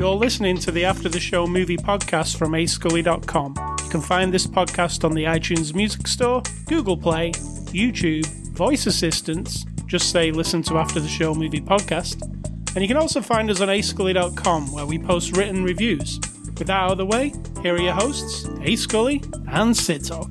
You're listening to the After the Show movie podcast from ascully.com. You can find this podcast on the iTunes Music Store, Google Play, YouTube, voice assistants, just say listen to After the Show movie podcast. And you can also find us on ascully.com where we post written reviews. With that out of the way, here are your hosts, A Scully and Sid Talk.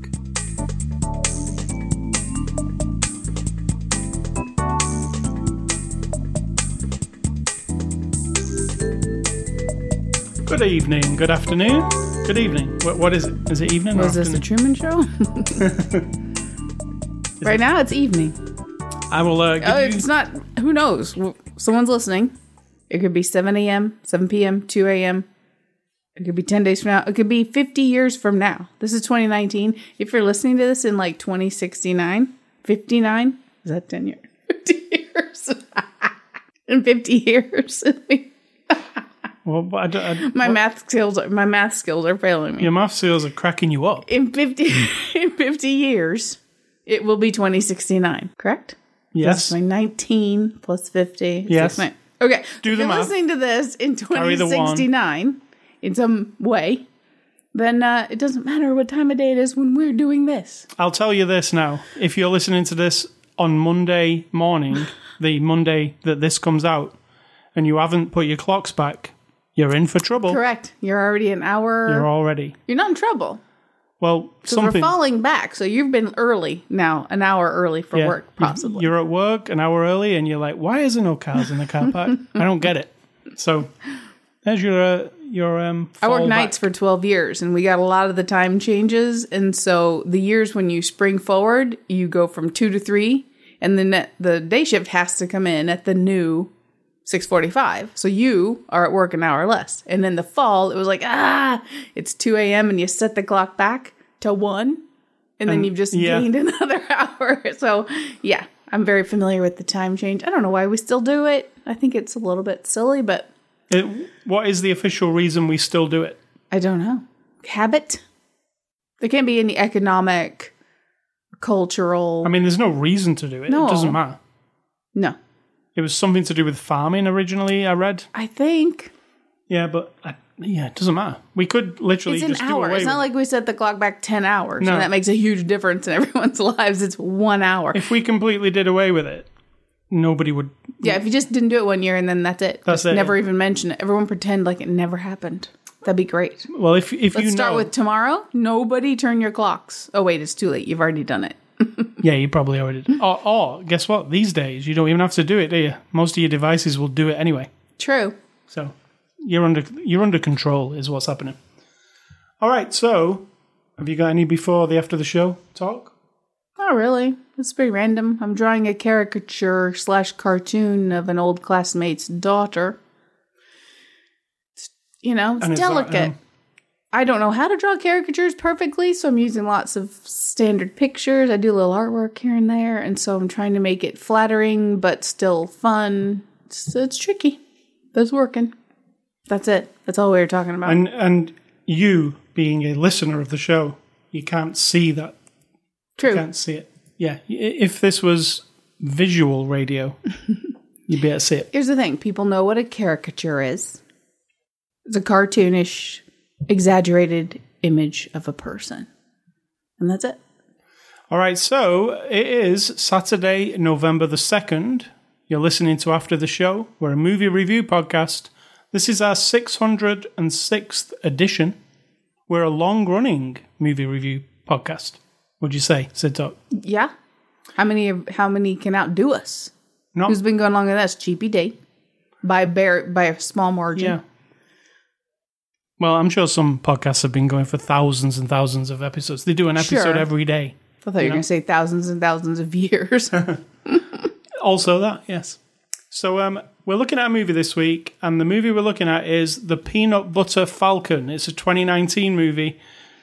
Good evening, good afternoon, good evening. What, what is it? Is it evening or Was this the afternoon? Truman Show? right now it's evening. I will uh, give Oh, you... it's not. Who knows? Well, Someone's listening. It could be 7 a.m., 7 p.m., 2 a.m. It could be 10 days from now. It could be 50 years from now. This is 2019. If you're listening to this in like 2069, 59, is that 10 years? 50 years. in 50 years. Well, I don't- I- my math skills are, my math skills are failing me. your math skills are cracking you up. In 50 in 50 years, it will be 2069, correct? Yes. My 19 plus 50. Yes. Okay. Do if the you're math. listening to this in Carry the one. 2069 in some way, then uh, it doesn't matter what time of day it is when we're doing this. I'll tell you this now. If you're listening to this on Monday morning, the Monday that this comes out, and you haven't put your clocks back, you're in for trouble. Correct. You're already an hour. You're already. You're, not in trouble. Well, Because we're something. falling back. So you've been early now, an hour early for yeah, work, possibly. You're at work an hour early, and you're like, "Why is there no cars in the car park?" I don't get it. So, there's your uh, your um. I worked nights for 12 years and we got a lot of the time changes. And so the years when you spring forward, you go from two to three and then the, the day shift has to come in at the new 645. So you are at work an hour less. And then the fall, it was like, ah, it's 2 a.m. and you set the clock back to one. And, then And- you've just yeah. gained another hour. So yeah, I'm very familiar with the time change. I don't know why we still do it. I think it's a little bit silly, but It, what is the official reason we still do it? I don't know. Habit? There can't be any economic, cultural. I mean, there's no reason to do it. No. It doesn't matter. no. It was something to do with farming originally. I read. I think Yeah, but I, yeah, it doesn't matter. We could literally it's an just do hour. away It's not with like we set the clock back 10 hours No. and that makes a huge difference in everyone's lives. It's one hour. If we completely did away with it, nobody would. yeah, if you just didn't do it one year and then that's it. That's just it, Never even mention it. Everyone pretend like it never happened. That'd be great. Well, if if Let's you start know, with tomorrow. Nobody turn your clocks. Oh, wait, it's too late. You've already done it. yeah, you probably already. Did. Or, or guess what? These days, you don't even have to do it, do you? Most of your devices will do it anyway. True. So you're under you're under control, is what's happening. All right. So, have you got any before the after the show talk? Not really. It's pretty random. I'm drawing a caricature slash cartoon of an old classmate's daughter. It's, you know, it's And is that, delicate. um, I don't know how to draw caricatures perfectly, so I'm using lots of standard pictures. I do a little artwork here and there, and so I'm trying to make it flattering but still fun. It's, it's tricky, but it's working. That's it. That's all we were talking about. And and you being a listener of the show, you can't see that. True. Can't see it. Yeah. If this was visual radio, you'd be able to see it. Here's the thing people know what a caricature is it's a cartoonish, exaggerated image of a person. And that's it. All right, so it is Saturday, November the 2nd. You're listening to After the Show. We're a movie review podcast. This is our 606th edition. We're a long running movie review podcast. Would you say, Sid Talk? Yeah. How many how many can outdo us? Not, Who's been going longer than us? Cheapy D. By a bare by a small margin. yeah. Well, I'm sure some podcasts have been going for thousands and thousands of episodes. They do an episode Sure. every day. I thought you were gonna say thousands and thousands of years. Also, that yes. So um, we're looking at a movie this week, and the movie we're looking at is the Peanut Butter Falcon. It's a 2019 movie.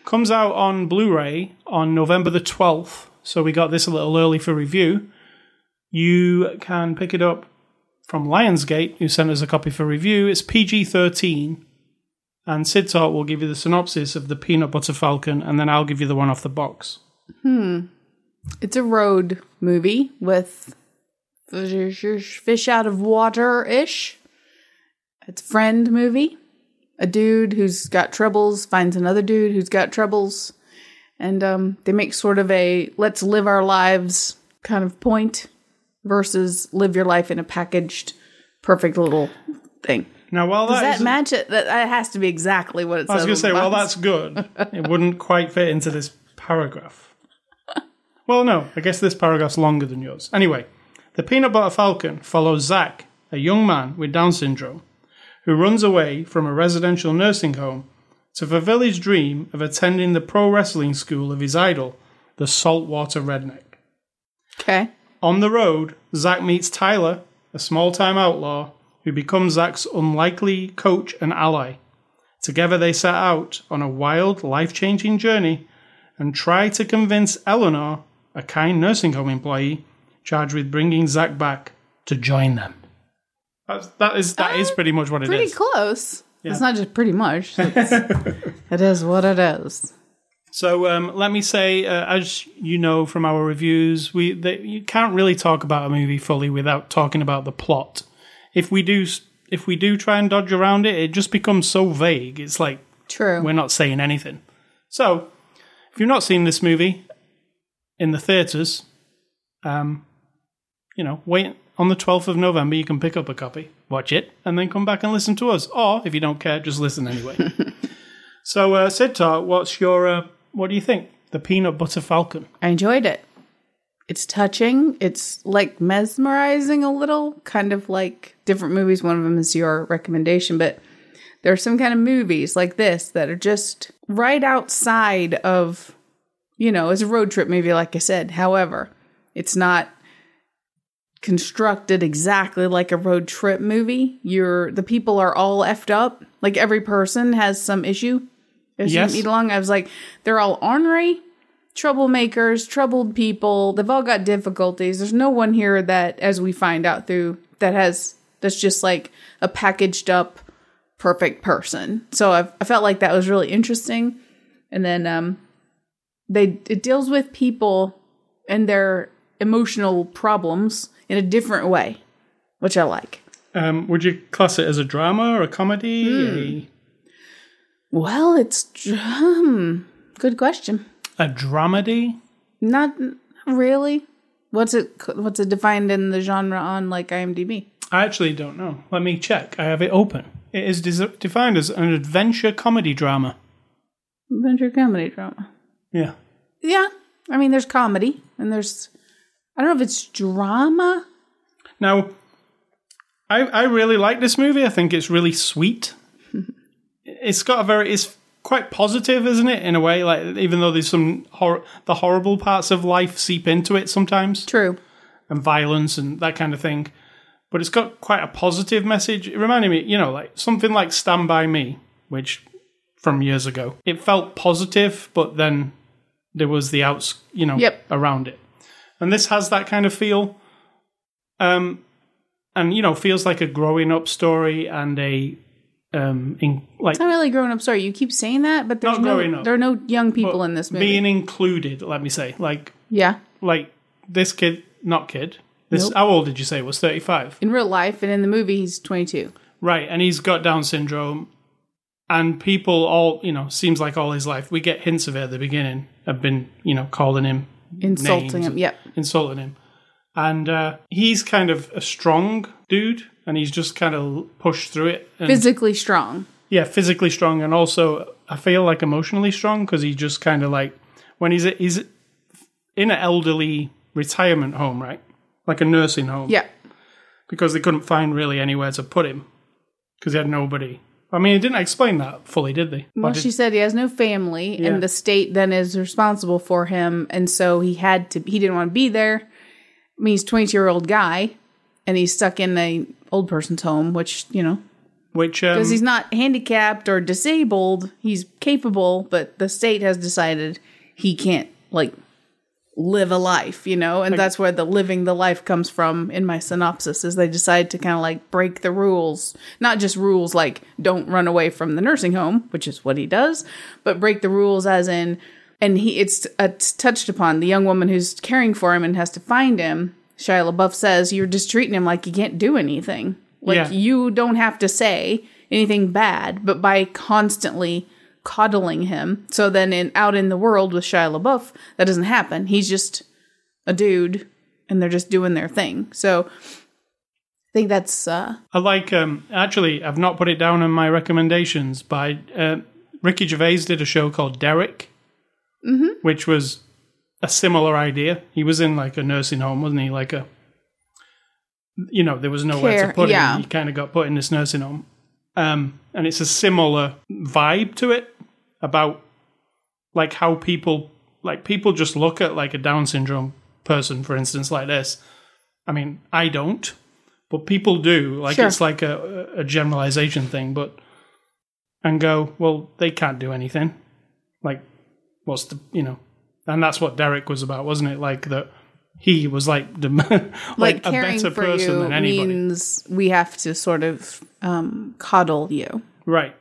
Comes out on Blu-ray on November the 12th. So we got this a little early for review. You can pick it up from Lionsgate, who sent us a copy for review. It's PG-13. and Sid Talk will give you the synopsis of the Peanut Butter Falcon, and then I'll give you the one off the box. Hmm. It's a road movie with fish fish out of water ish. It's a friend movie. A dude who's got troubles finds another dude who's got troubles, and um, they make sort of a let's live our lives kind of point versus live your life in a packaged, perfect little thing. Now, while Does that isn't- match it? That, that has to be exactly what it I was going to say, well, that's good. it wouldn't quite fit into this paragraph. Well, no, I guess this paragraph's longer than yours. Anyway, the Peanut Butter Falcon follows Zach, a young man with Down syndrome, who runs away from a residential nursing home to fulfill his dream of attending the pro wrestling school of his idol, the Saltwater Redneck. okay. On the road, Zack meets Tyler, a small time outlaw, who becomes Zack's unlikely coach and ally. Together, they set out on a wild, life changing journey and try to convince Eleanor, a kind nursing home employee, charged with bringing Zack back, to join them. That's, that is that is pretty much what it is. Pretty close. It's not just pretty much. It's, what it is. So um, let me say, uh, as you know from our reviews, we that you can't really talk about a movie fully without talking about the plot. If we do, if we do try and dodge around it, it just becomes so vague. It's like True. we're not saying anything. So, if you've not seen this movie in the theaters, um, you know, wait on the 12th of November, you can pick up a copy, watch it, and then come back and listen to us. Or, if you don't care, just listen anyway. so, uh, Sid what's your, uh, what do you think? The Peanut Butter Falcon. I enjoyed it. It's touching. It's like mesmerizing a little, kind of like different movies. One of them is your recommendation, but there are some kind of movies like this that are just right outside of, you know, it's a road trip movie, like I said. However, it's not constructed exactly like a road trip movie. You're the people are all effed up. Like every person has some issue. As Yes. you eat along, I was like, they're all ornery, troublemakers, troubled people. They've all got difficulties. There's no one here that, as we find out through, that has that's just like a packaged up perfect person. So I, I felt like that was really interesting. And then um, they it deals with people and their emotional problems in a different way, which I like. Um, would you class it as a drama or a comedy? Well, it's hmm, good question. A, a dramedy? Not really. What's it? What's it defined in the genre on like IMDb? I actually don't know. Let me check. I have it open. It is des- defined as an adventure comedy drama. Adventure comedy drama. Yeah. Yeah, I mean, there's comedy and there's I don't know if it's drama. Now, I I really like this movie. I think it's really sweet. it's got a very it's quite positive, isn't it? In a way, like even though there's some hor- the horrible parts of life seep into it sometimes, True. and violence and that kind of thing. But it's got quite a positive message. It reminded me, you know, like something like Stand By Me, which from years ago. It felt positive, but then there was the outs, you know, Yep. around it. And this has that kind of feel. Um, and you know, feels like a growing up story and a um, in like It's not really a grown up story. You keep saying that, but there's Not no growing up. there are no young people in this movie. being included. Let me say, like, yeah, like this kid, not kid. This Nope. how old did you say was thirty five? in real life and in the movie, he's 22. Right, and he's got Down syndrome, and people all you know seems like all his life we get hints of it at the beginning. Have been you know calling him Insulting names, him. Yep. insulting him, and uh, he's kind of a strong dude, and he's just kind of pushed through it. And, Physically strong. yeah, physically strong, and also I feel like emotionally strong because he just kind of like when he's he's in an elderly retirement home, right, like a nursing home Yeah. because they couldn't find really anywhere to put him because he had nobody. I mean, it didn't explain that fully, did they? Well, did- she said he has no family, Yeah. and the state then is responsible for him, and so he had to. He didn't want to be there. I mean, he's a twenty-year old guy, and he's stuck in a old person's home, which you know, which um, because he's not handicapped or disabled, he's capable, but the state has decided he can't like live a life, you know? And that's where the living the life comes from in my synopsis is they decide to kind of like break the rules. Not just rules like don't run away from the nursing home, which is what he does, but break the rules as in and he it's, it's touched upon the young woman who's caring for him and has to find him. Shia LaBeouf says you're just treating him like he can't do anything. Like Yeah. you don't have to say anything bad, but by constantly coddling him. So then in out in the world with Shia LaBeouf, that doesn't happen. He's just a dude and they're just doing their thing. So I think that's uh I like. Um, actually, I've not put it down in my recommendations. but uh, Ricky Gervais did a show called Derek, which was a similar idea. He was in like a nursing home, wasn't he? Like a, you know, there was nowhere Care, to put yeah. him. He kind of got put in this nursing home, um, and it's a similar vibe to it about like how people like people just look at like a Down syndrome person, for instance, like this. I mean, I don't, but people do. Like Sure. it's like a, a generalization thing, but and go, well, they can't do anything. Like, what's the you know? And that's what Derek was about, wasn't it? Like that he was like the like, like a better person than anybody, means we have to sort of um coddle you. right?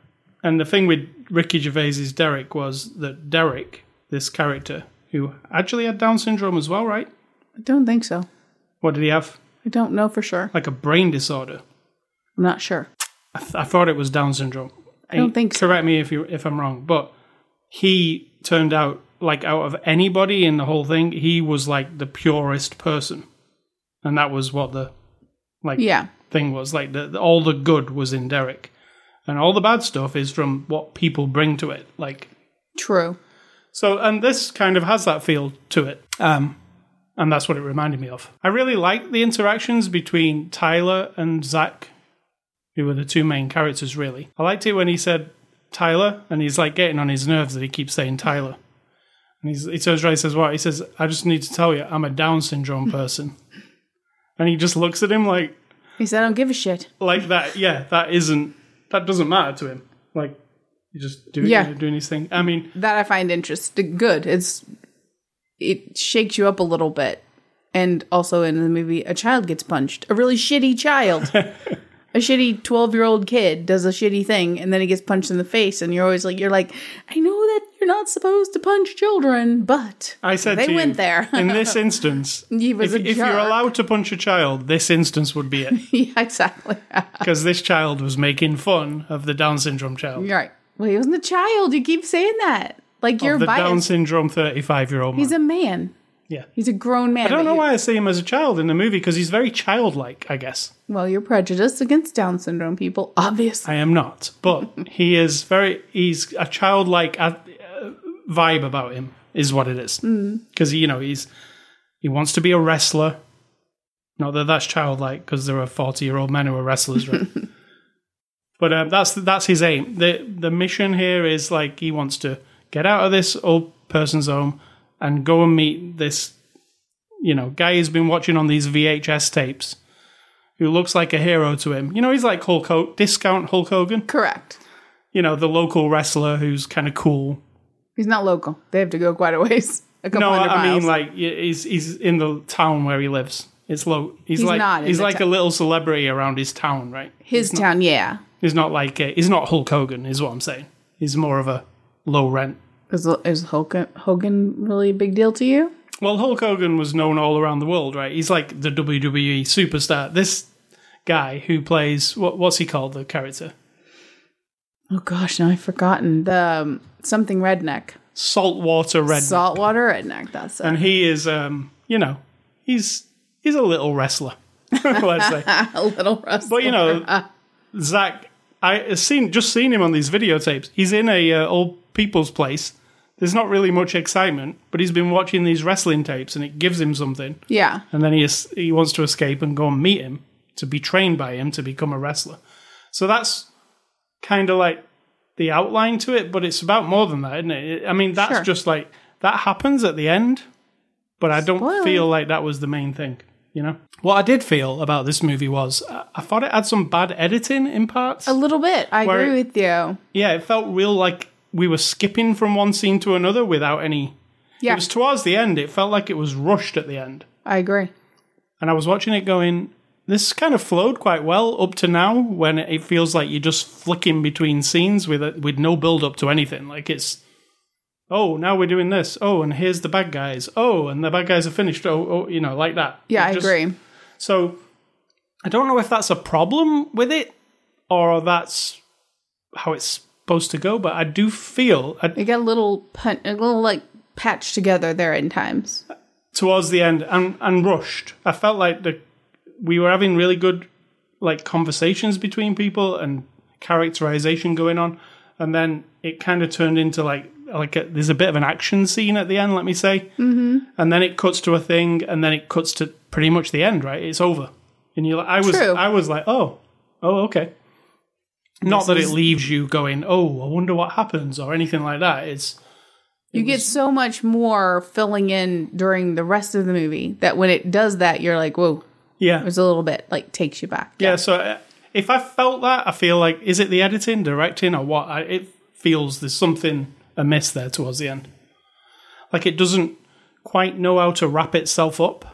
And the thing with Ricky Gervais's Derek was that Derek, this character, who actually had Down syndrome as well, right? I don't think so. What did he have? I don't know for sure. Like a brain disorder. I'm not sure. I, th- I thought it was Down syndrome. I don't think so. Correct me if you if I'm wrong, but he turned out like out of anybody in the whole thing, he was like the purest person, and that was what the like Yeah. thing was. Like the, the- all the good was in Derek, and all the bad stuff is from what people bring to it. Like True. so, and this kind of has that feel to it. Um, and that's what it reminded me of. I really like the interactions between Tyler and Zach, who were the two main characters, really. I liked it when he said Tyler, and he's like getting on his nerves that he keeps saying Tyler. And he's, he turns around and says, What? He says, I just need to tell you, I'm a Down syndrome person. and he just looks at him like, He said I don't give a shit. like that, yeah, that isn't, that doesn't matter to him. Like, you just do Yeah. doing his thing. I mean, That I find interesting. Good. It's it shakes you up a little bit. And also in the movie, a child gets punched. A really shitty child. a shitty twelve year old kid does a shitty thing, and then he gets punched in the face, and you're always like, you're like, I know that you're not supposed to punch children, but I said they to you, went there. in this instance, if, if you're allowed to punch a child, this instance would be it. yeah, exactly. Because this child was making fun of the Down syndrome child. You're right. Well, he wasn't a child. You keep saying that. Like you're the Down syndrome 35 year old. He's a man. Yeah. He's a grown man. I don't know you- why I see him as a child in the movie because he's very childlike, I guess. Well, you're prejudiced against Down syndrome people, obviously. I am not. But he is very, he's a childlike uh, vibe about him, is what it is. Because, you know, he's, he wants to be a wrestler. Not that that's childlike because there are 40 year old men who are wrestlers, right? but um, that's that's his aim. The the mission here is like he wants to get out of this old person's home and go and meet this, you know, guy who's been watching on these VHS tapes, who looks like a hero to him. You know, he's like Hulk Hogan, discount Hulk Hogan. Correct. You know, the local wrestler who's kind of cool. He's not local. They have to go quite a ways. A couple No, I miles. mean like he's he's in the town where he lives. It's low. He's, He's like not he's like ta- a little celebrity around his town, right? his town, yeah. He's not like a, he's not Hulk Hogan, is what I'm saying. He's more of a low rent. Is, is Hogan, Hogan really a big deal to you? Well, Hulk Hogan was known all around the world, right? He's like the WWE superstar. This guy who plays what what's he called the character? Oh gosh, now I've forgotten the um, something redneck, Saltwater redneck. saltwater redneck. That's it. and he is um, you know, he's he's a little wrestler. let's say. a little wrestler. But you know, Zach, I seen just seen him on these videotapes. He's in a uh, old people's place. There's not really much excitement, but he's been watching these wrestling tapes, and it gives him something. yeah, And then he is, he wants to escape and go and meet him to be trained by him to become a wrestler. So that's kind of like the outline to it, but it's about more than that, isn't it? I mean, that's Sure. just like that happens at the end, but I don't Spoiler. feel like that was the main thing. You know, what I did feel about this movie was uh, I thought it had some bad editing in parts. a little bit. I Where- agree with you. yeah, it felt real like we were skipping from one scene to another without any. Yeah. It was towards the end. It felt like it was rushed at the end. I agree. And I was watching it going, this kind of flowed quite well up to now when it feels like you're just flicking between scenes with it, with no build up to anything. Like it's, oh, now we're doing this. Oh, and here's the bad guys. Oh, and the bad guys are finished. Oh, oh you know, like that. Yeah, It I agree. So I don't know if that's a problem with it or that's how it's supposed to go, but I do feel I, It got a little pun- a little like patched together there in times. towards the end and, and rushed. I felt like the we were having really good like conversations between people and characterization going on, and then it kind of turned into like like a, there's a bit of an action scene at the end, let me say, mm-hmm. and then it cuts to a thing, and then it cuts to pretty much the end. Right, it's over, and you. Like, I was True. I was like, oh, oh, okay. Not that it leaves you going, oh, I wonder what happens or anything like that. It's You get so much more filling in during the rest of the movie that when it does that, you're like, whoa, yeah, there's a little bit like takes you back. Yeah, so uh, if I felt that, I feel like is it the editing, directing, or what? I, it feels there's something amiss there towards the end. Like it doesn't quite know how to wrap itself up.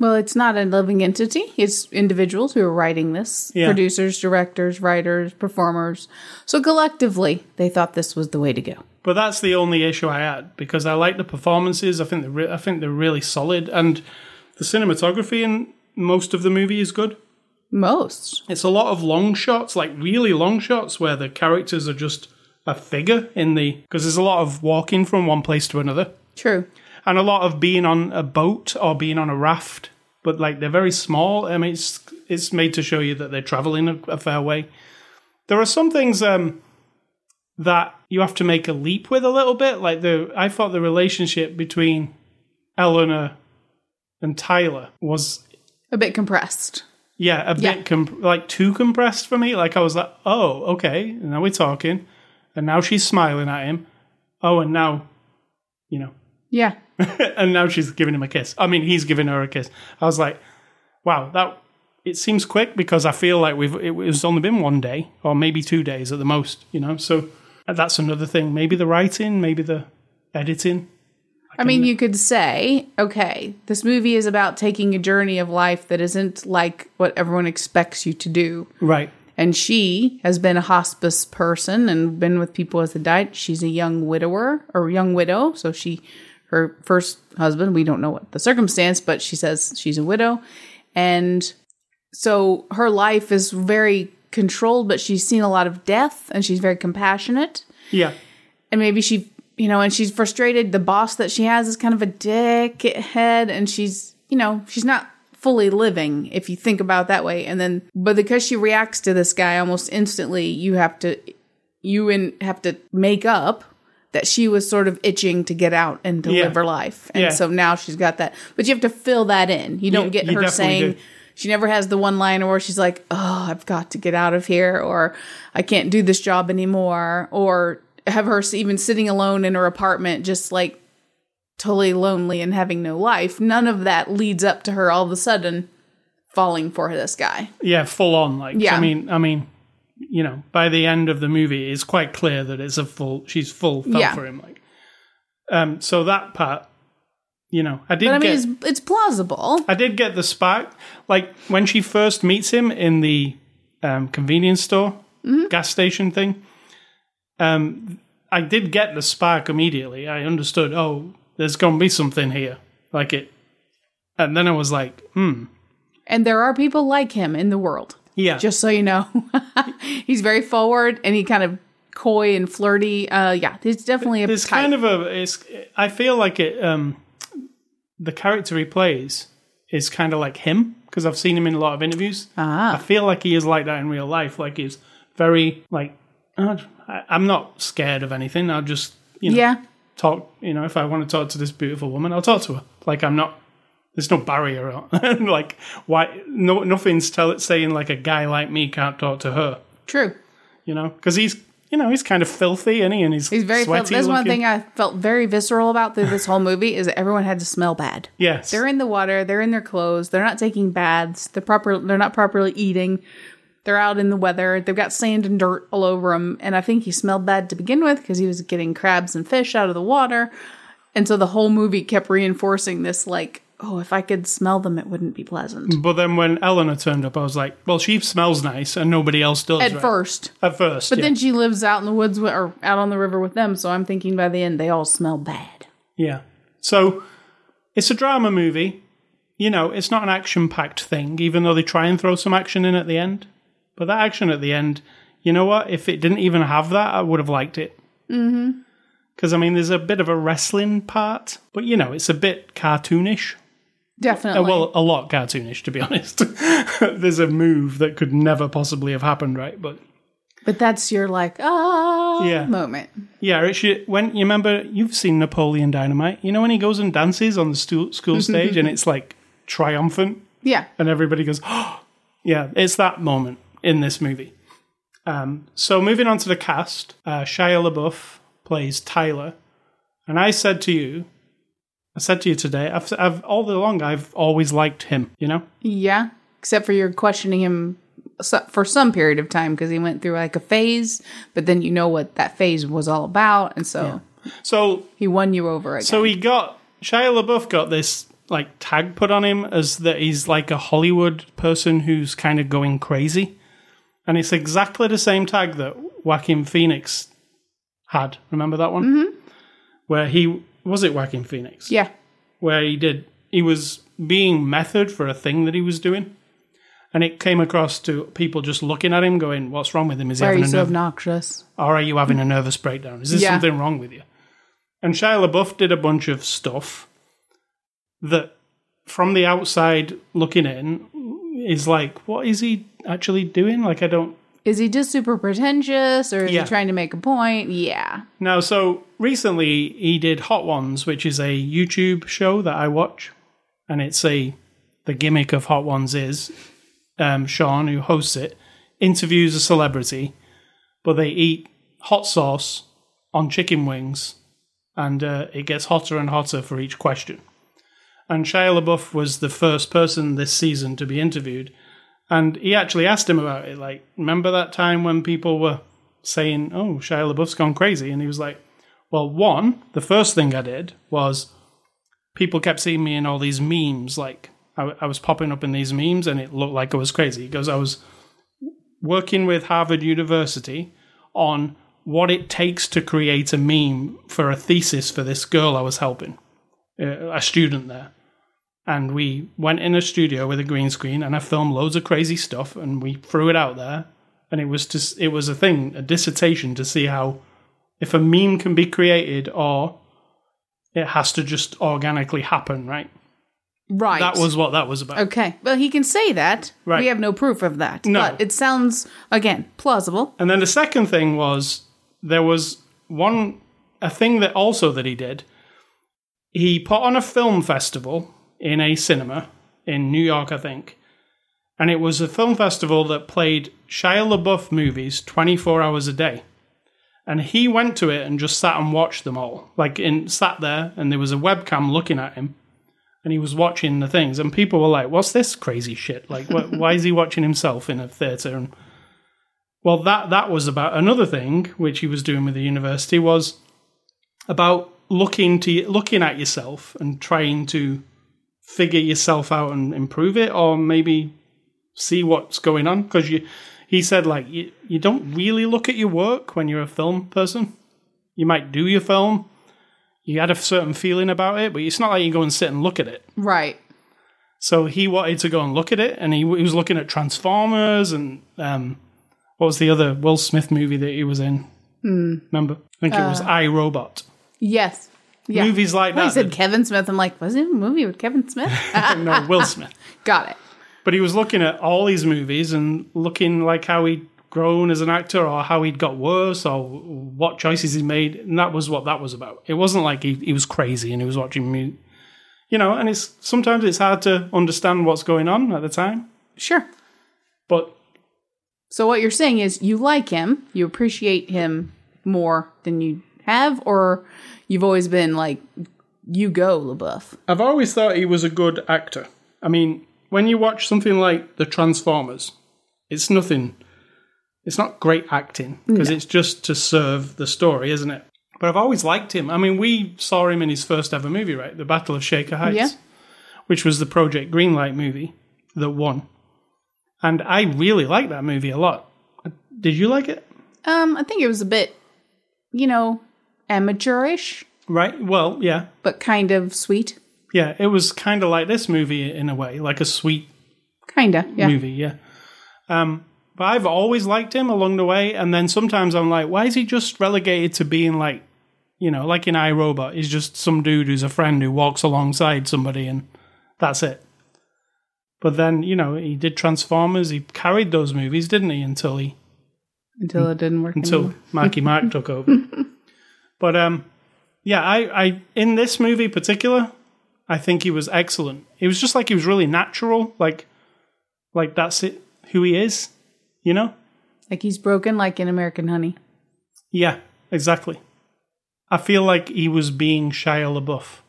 Well, it's not a living entity. It's individuals who are writing this Yeah. producers, directors, writers, performers. So collectively, they thought this was the way to go. But that's the only issue I had because I like the performances. I think they're re- I think they're really solid, and the cinematography in most of the movie is good. Most. It's a lot of long shots, like really long shots, where the characters are just a figure in the because there's a lot of walking from one place to another. True. and a lot of being on a boat or being on a raft, but like they're very small. I mean, it's it's made to show you that they're traveling a, a fair way. There are some things um, that you have to make a leap with a little bit. Like the, I thought the relationship between Eleanor and Tyler was A bit compressed. yeah a Yeah. bit comp- like too compressed for me. Like I was like, oh okay, now we're talking, and now she's smiling at him. Oh, and now, you know, Yeah. and now she's giving him a kiss. I mean, he's giving her a kiss. I was like, wow, that it seems quick because I feel like we've it was only been one day or maybe two days at the most, you know. So that's another thing. Maybe the writing, maybe the editing. I mean, you could say, okay, this movie is about taking a journey of life that isn't like what everyone expects you to do. Right. And she has been a hospice person and been with people as they died. She's a young widower or young widow. So she, her first husband, we don't know what the circumstance, but she says she's a widow. And so her life is very controlled, but she's seen a lot of death and she's very compassionate Yeah. and maybe she you know and she's frustrated the boss that she has is kind of a dickhead and she's you know she's not fully living if you think about it that way and then but because she reacts to this guy almost instantly you have to you and have to make up that she was sort of itching to get out and to Yeah. live her life and Yeah. so now she's got that but you have to fill that in you don't Yeah, get you her saying do. she never has the one liner where she's like, "Oh, I've got to get out of here," or "I can't do this job anymore," or have her even sitting alone in her apartment, just like totally lonely and having no life. None of that leads up to her all of a sudden falling for this guy. Yeah, full on. Like, Yeah. I mean, I mean, you know, by the end of the movie, it's quite clear that it's a full. She's full fell Yeah. for him. Like, um, so that part, you know, I did But I get. mean, it's, it's plausible. I did get the spark. Like when she first meets him in the um, convenience store, Mm-hmm. gas station thing. Um, I did get the spark immediately. I understood. Oh, there's going to be something here, like it. And then I was like, hmm, And there are people like him in the world. yeah, Just so you know, he's very forward and he kind of coy and flirty. Uh, yeah, he's definitely a There's type. kind of a. It's. I feel like it. Um, the character he plays is kind of like him because I've seen him in a lot of interviews. Ah. I feel like he is like that in real life. Like he's very like. I, I'm not scared of anything. I'll just you know yeah. Talk. You know, if I want to talk to this beautiful woman, I'll talk to her. Like I'm not. There's no barrier. on- like why? No, nothing's tell, saying like a guy like me can't talk to her. True. You know, because he's you know he's kind of filthy, and he and he's He's very. Sweaty. that's one thing I felt very visceral about through this whole movie is that everyone had to smell bad. Yes, They're in the water. They're in their clothes. They're not taking baths. They're proper. They're not properly eating. They're out in the weather. They've got sand and dirt all over them. And I think he smelled bad to begin with because he was getting crabs and fish out of the water. And so the whole movie kept reinforcing this, like, oh, if I could smell them, it wouldn't be pleasant. But then when Eleanor turned up, I was like, well, she smells nice and nobody else does. At right? first. At first. But yeah. then she lives out in the woods with, or out on the river with them, so I'm thinking by the end they all smell bad. Yeah. So it's a drama movie. You know, it's not an action packed thing, even though they try and throw some action in at the end. But that action at the end, you know what? If it didn't even have that, I would have liked it. Mm-hmm. Because, I mean, there's a bit of a wrestling part, but, you know, it's a bit cartoonish. Definitely. Well, a lot cartoonish, to be honest. there's a move that could never possibly have happened, right? But but that's your, like, ah Yeah. moment. Yeah, it should, when you remember, you've seen Napoleon Dynamite. You know when he goes and dances on the stu- school stage and it's like triumphant, Yeah. and everybody goes, oh, yeah, it's that moment in this movie. Um, so moving on to the cast, uh, Shia LaBeouf plays Tyler, and I said to you, I said to you today, I've, I've all along I've always liked him. You know, Yeah. Except for you're questioning him for some period of time because he went through like a phase, but then you know what that phase was all about. And so so he won you over again. So he got Shia LaBeouf got this like tag put on him as that he's like a Hollywood person who's kind of going crazy, and it's exactly the same tag that Joaquin Phoenix had. Remember that one? Mm-hmm. Where he was it Joaquin Phoenix? yeah. Where he did he was being method for a thing that he was doing. And it came across to people just looking at him, going, "What's wrong with him? Is he Why are having you a so nerve- obnoxious? or are you having a nervous breakdown? Is there Yeah. something wrong with you? And Shia LaBeouf did a bunch of stuff that, from the outside looking in, is like, what is he actually doing? Like, I don't. Is he just super pretentious or is Yeah. he trying to make a point? Yeah. Now, so recently he did Hot Ones, which is a YouTube show that I watch, and it's a the gimmick of Hot Ones is um, Sean, who hosts it, interviews a celebrity, but they eat hot sauce on chicken wings, and uh, it gets hotter and hotter for each question. And Shia LaBeouf was the first person this season to be interviewed, and he actually asked him about it. Like, remember that time when people were saying, "Oh, Shia LaBeouf's gone crazy," and he was like, "Well, one, the first thing I did was people kept seeing me in all these memes. Like, I, I was popping up in these memes, and it looked like I was crazy." He goes, "I was working with Harvard University on what it takes to create a meme for a thesis for this girl I was helping, uh, a student there." And we went in a studio with a green screen and I filmed loads of crazy stuff and we threw it out there and it was just it was a thing a dissertation to see how if a meme can be created or it has to just organically happen right Right. that was what that was about Okay. Well, he can say that. Right. We have no proof of that. No. But it sounds, again, plausible. and then the second thing was there was one a thing that also that he did he put on a film festival in a cinema in New York, I think. And it was a film festival that played Shia LaBeouf movies 24 hours a day. And he went to it and just sat and watched them all. Like, in, sat there, and there was a webcam looking at him. And he was watching the things. And people were like, what's this crazy shit? Like, wh- why is he watching himself in a theatre? And well, that, that was about another thing, which he was doing with the university, was about looking to looking at yourself and trying to figure yourself out and improve it or maybe see what's going on? Because you he said like you, you don't really look at your work when you're a film person. You might do your film you had a certain feeling about it but it's not like you go and sit and look at it. Right. so he wanted to go and look at it and he, he was looking at transformers and um what was the other will smith movie that he was in? Remember? I think it was i robot Yes. Yeah. movies like I that said Kevin Smith. I'm like, was it a movie with Kevin Smith? no will smith Got it. But he was looking at all these movies and looking like how he'd grown as an actor or how he'd got worse or what choices he made. And that was what that was about. It wasn't like he, he was crazy and he was watching me. You know, and it's sometimes it's hard to understand what's going on at the time. Sure. But So what you're saying is you like him, you appreciate him more than you have, or you've always been like, you go, LaBeouf. I've always thought he was a good actor. I mean, when you watch something like The Transformers, it's nothing. It's not great acting because it's just to serve the story, isn't it? But I've always liked him. I mean, we saw him in his first ever movie, right? The Battle of Shaker Heights, Yeah. which was the Project Greenlight movie that won. And I really liked that movie a lot. Did you like it? Um, I think it was a bit, you know, amateurish, Right. Well, yeah. but kind of sweet. Yeah. It was kind of like this movie in a way, like a sweet Kinda, yeah. movie, yeah. Um, but I've always liked him along the way, and then sometimes I'm like, why is he just relegated to being like, you know, like in iRobot, he's just some dude who's a friend who walks alongside somebody, and that's it. But then, you know, he did Transformers. He carried those movies, didn't he? Until he Until it didn't work. until anymore. Marky Mark took over. But um, yeah, I, I in this movie in particular, I think he was excellent. It was just like he was really natural, like like that's it, who he is, you know? like he's broken, like in American Honey. Yeah, exactly. I feel like he was being Shia LaBeouf.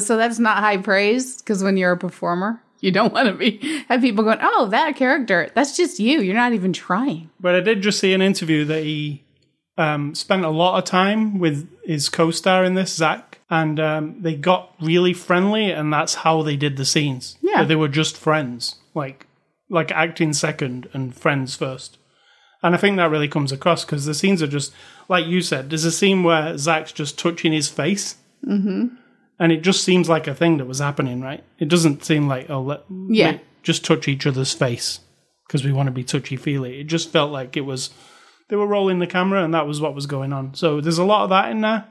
So that's not high praise because when you're a performer, you don't want to be have people going, "Oh, that character, that's just you. You're not even trying." but I did just see an interview that he um, spent a lot of time with his co-star in this, Zach, and um, they got really friendly, and that's how they did the scenes. Yeah. That they were just friends, like like acting second and friends first. And I think that really comes across because the scenes are just like you said. There's a scene where Zach's just touching his face, mm-hmm. and it just seems like a thing that was happening, right? It doesn't seem like oh, let Yeah. just touch each other's face because we want to be touchy feely. It just felt like it was they were rolling the camera and that was what was going on. So there's a lot of that in there.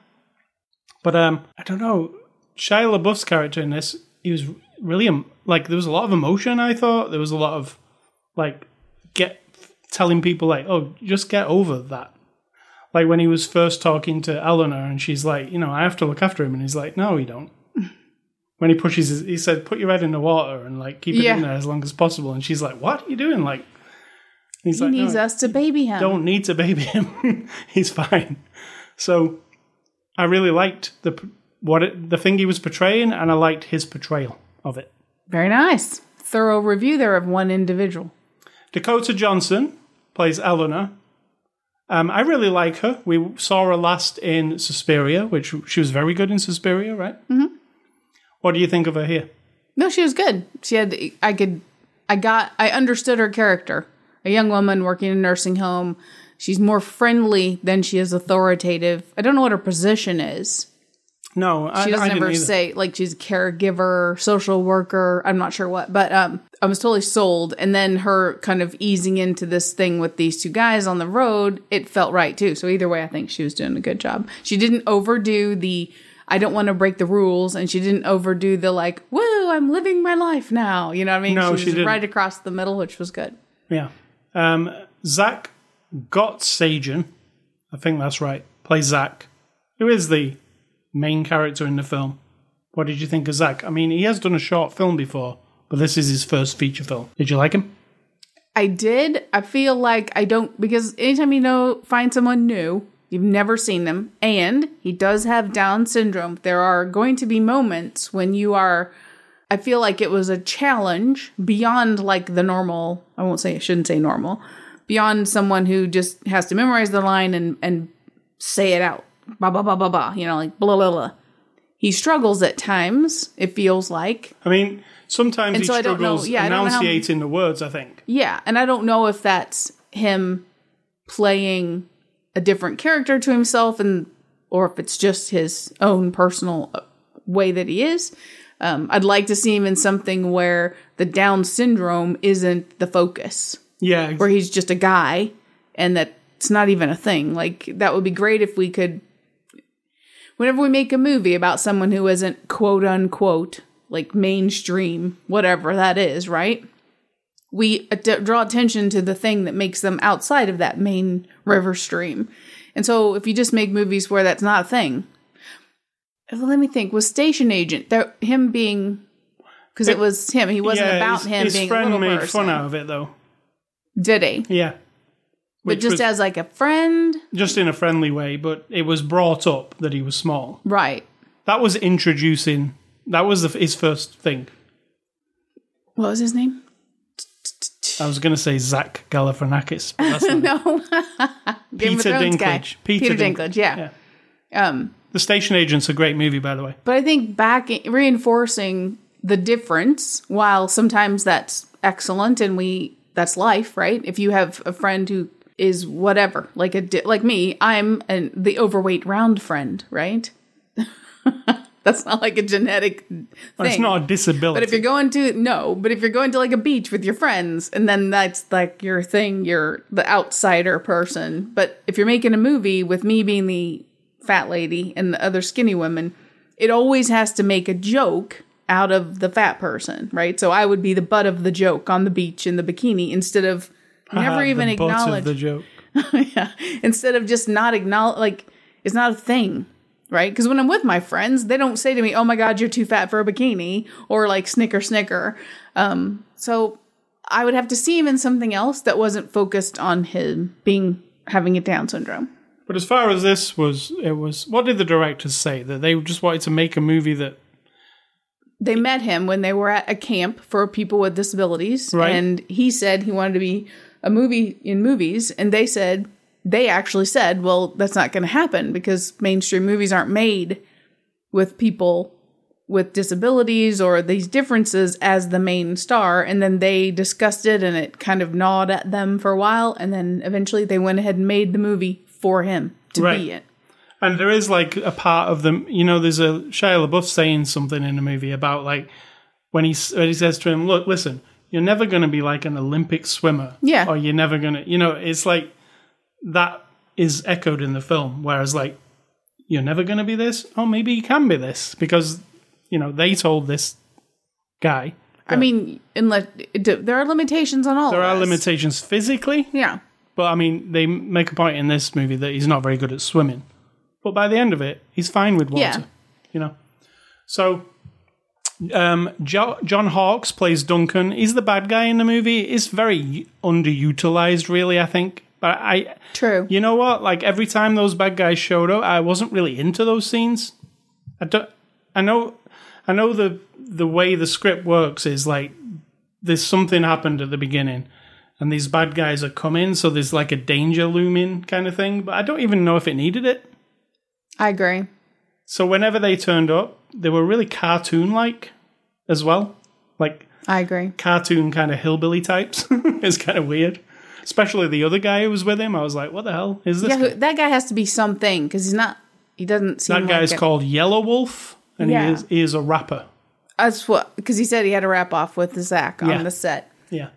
But um, I don't know. Shia LaBeouf's character in this, he was really like there was a lot of emotion. I thought there was a lot of like get telling people like, oh, just get over that. Like when he was first talking to Eleanor and she's like, you know, I have to look after him, and he's like, no, you don't. When he pushes his, he said, put your head in the water and like keep it Yeah. in there as long as possible. And she's like, what are you doing? Like, he's He like, needs "No, us to baby him. don't need to baby him. He's fine. So I really liked the what it, the thing he was portraying, and I liked his portrayal of it. Very nice. Thorough review there of one individual. Dakota Johnson plays Eleanor. Um, I really like her. We saw her last in Suspiria, which she was very good in Suspiria, right? Mm-hmm. What do you think of her here? No, she was good. She had I could I got I understood her character. A young woman working in a nursing home. She's more friendly than she is authoritative. I don't know what her position is. No, I, She doesn't I didn't ever say like she's a caregiver, social worker. I'm not sure what, but um, I was totally sold. And then her kind of easing into this thing with these two guys on the road, it felt right too. So either way, I think she was doing a good job. She didn't overdo the I don't want to break the rules, and she didn't overdo the like, woo, I'm living my life now. You know what I mean? No, she was she didn't. right across the middle, which was good. Yeah. Um, Zack Gottsagen, I think that's right, plays Zach, who is the main character in the film. What did you think of Zach? I mean, he has done a short film before, but this is his first feature film. Did you like him? I did. I feel like I don't because anytime you know find someone new, you've never seen them, and he does have Down syndrome. There are going to be moments when you are. I feel like it was a challenge beyond like the normal. I won't say I shouldn't say normal. Beyond someone who just has to memorize the line and and say it out. Ba ba ba ba ba. You know, like blah blah blah. He struggles at times. It feels like. I mean, sometimes And he so I don't know- struggles yeah, how- enunciating the words, I think. Yeah, and I don't know if that's him playing a different character to himself and or if it's just his own personal way that he is. Um, I'd like to see him in something where the Down syndrome isn't the focus, Yeah, where he's just a guy and that it's not even a thing. Like that would be great if we could whenever we make a movie about someone who isn't quote unquote like mainstream, whatever that is, right? We ad- draw attention to the thing that makes them outside of that main river stream. And so if you just make movies where that's not a thing, let me think. Was Station Agent there, him being because it was him? He wasn't yeah, about his, him his being a friend little made person. fun out of it, though. Did he? Yeah. But just was as like a friend, just in a friendly way, but it was brought up that he was small. right? That was introducing. That was the, his first thing. What was his name? I was going to say Zach Galifianakis, but that's not No, Peter. Dinklage. Peter, Peter Dinklage. Yeah. Yeah. Um, The Station Agent's a great movie, by the way. but I think back reinforcing the difference, while sometimes that's excellent and we that's life, right? If you have a friend who is whatever, like a di- like me, I'm an, the overweight round friend, right? that's not like a genetic thing. It's not a disability. But if you're going to no, but if you're going to like a beach with your friends and then that's like your thing, you're the outsider person. But if you're making a movie with me being the fat lady and the other skinny women, it always has to make a joke out of the fat person, right? So I would be the butt of the joke on the beach in the bikini instead of never even acknowledge the joke. yeah. Instead of just not acknowledge, like, it's not a thing, right? Because when I'm with my friends, they don't say to me, oh my God, you're too fat for a bikini, or like, snicker, snicker. Um, so I would have to see him in something else that wasn't focused on him being having a Down syndrome. But as far as this was, it was. What did the directors say? That they just wanted to make a movie that. They met him when they were at a camp for people with disabilities, Right. and he said he wanted to be a movie in movies, and they said they actually said, "Well, that's not going to happen because mainstream movies aren't made with people with disabilities or these differences as the main star." And then they discussed it, and it kind of gnawed at them for a while, and then eventually they went ahead and made the movie for him to Right. be it. And there is like a part of them, you know, there's a Shia LaBeouf saying something in the movie about like when he, when he says to him, look, listen, you're never going to be like an Olympic swimmer. Yeah. Or you're never going to, you know, it's like that is echoed in the film. Whereas like, you're never going to be this. Oh, maybe you can be this because, you know, they told this guy. I mean, unless there are limitations on all. There are us. limitations physically, Yeah. But I mean, they make a point in this movie that he's not very good at swimming. But by the end of it, he's fine with water. Yeah. You know. So, um, jo- John Hawkes plays Duncan. He's the bad guy in the movie. It's very underutilized, really. I think. But I, True. you know what? Like every time those bad guys showed up, I wasn't really into those scenes. I don't. I know. I know the the way the script works is like there's something happened at the beginning, and these bad guys are coming, so there's like a danger looming kind of thing. But I don't even know if it needed it. I agree. So whenever they turned up, they were really cartoon like as well, like I agree. cartoon kind of hillbilly types. it's kind of weird. Especially the other guy who was with him. I was like, what the hell is this? Yeah, guy? that guy has to be something because he's not. He doesn't seem. That guy's like called Yelawolf, and Yeah. he is he is a rapper. That's what because he said he had to rap off with Zack on Yeah. the set. Yeah,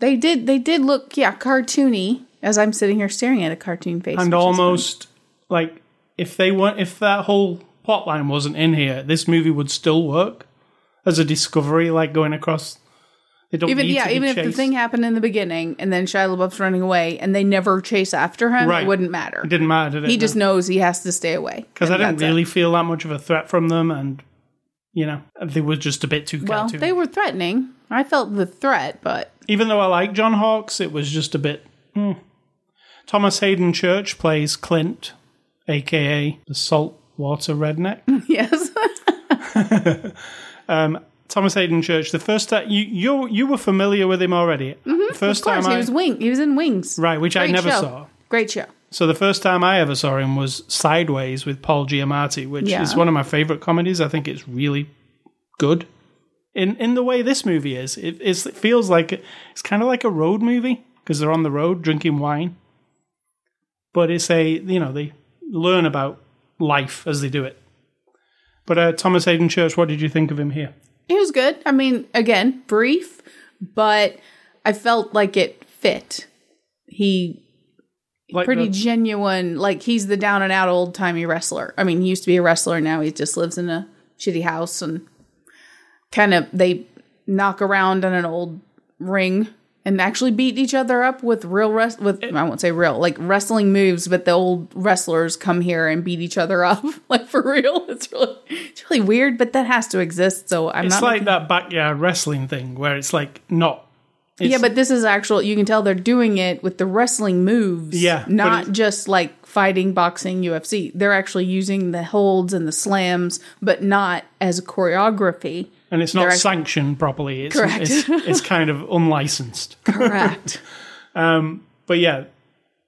They did. They did look yeah cartoony as I'm sitting here staring at a cartoon face. and almost like if they weren't, if that whole plot line wasn't in here, this movie would still work as a discovery, like going across. They don't even need yeah even if the thing happened in the beginning and then Shia LaBeouf's running away and they never chase after him, Right. it wouldn't matter. It didn't matter, did it? He just knows he has to stay away because I didn't that's it. really feel that much of a threat from them, and you know they were just a bit too Well, cartoony. they were threatening. I felt the threat, but Even though I like John Hawkes, it was just a bit. hmm. Thomas Haden Church plays Clint, aka the saltwater redneck. yes, Thomas Haden Church. The first time you you you were familiar with him already. The first of course time he I was wing. He was in Wings. right, which I never show. saw. Great show. So the first time I ever saw him was Sideways with Paul Giamatti, which Yeah. is one of my favorite comedies. I think it's really good. In in the way this movie is, it, it's, it feels like it's kind of like a road movie because they're on the road drinking wine. But it's a you know they learn about life as they do it. But uh, Thomas Haden Church, what did you think of him here? He was good. I mean, again, brief, but I felt like it fit. He Like pretty the- genuine. Like he's the down and out old timey wrestler. I mean, he used to be a wrestler. Now he just lives in a shitty house and kind of they knock around on an old ring and actually beat each other up with real rest with I won't say real like wrestling moves, but the old wrestlers come here and beat each other up like for real. It's really it's really weird, but that has to exist. So I'm it's not like making- that backyard wrestling thing where it's like not. It's, yeah, but this is actual. You can tell they're doing it with the wrestling moves. Yeah, not just like fighting, boxing, UFC. They're actually using the holds and the slams, but not as choreography. and it's not they're sanctioned properly. It's, Correct. It's, it's kind of unlicensed. Correct. But yeah,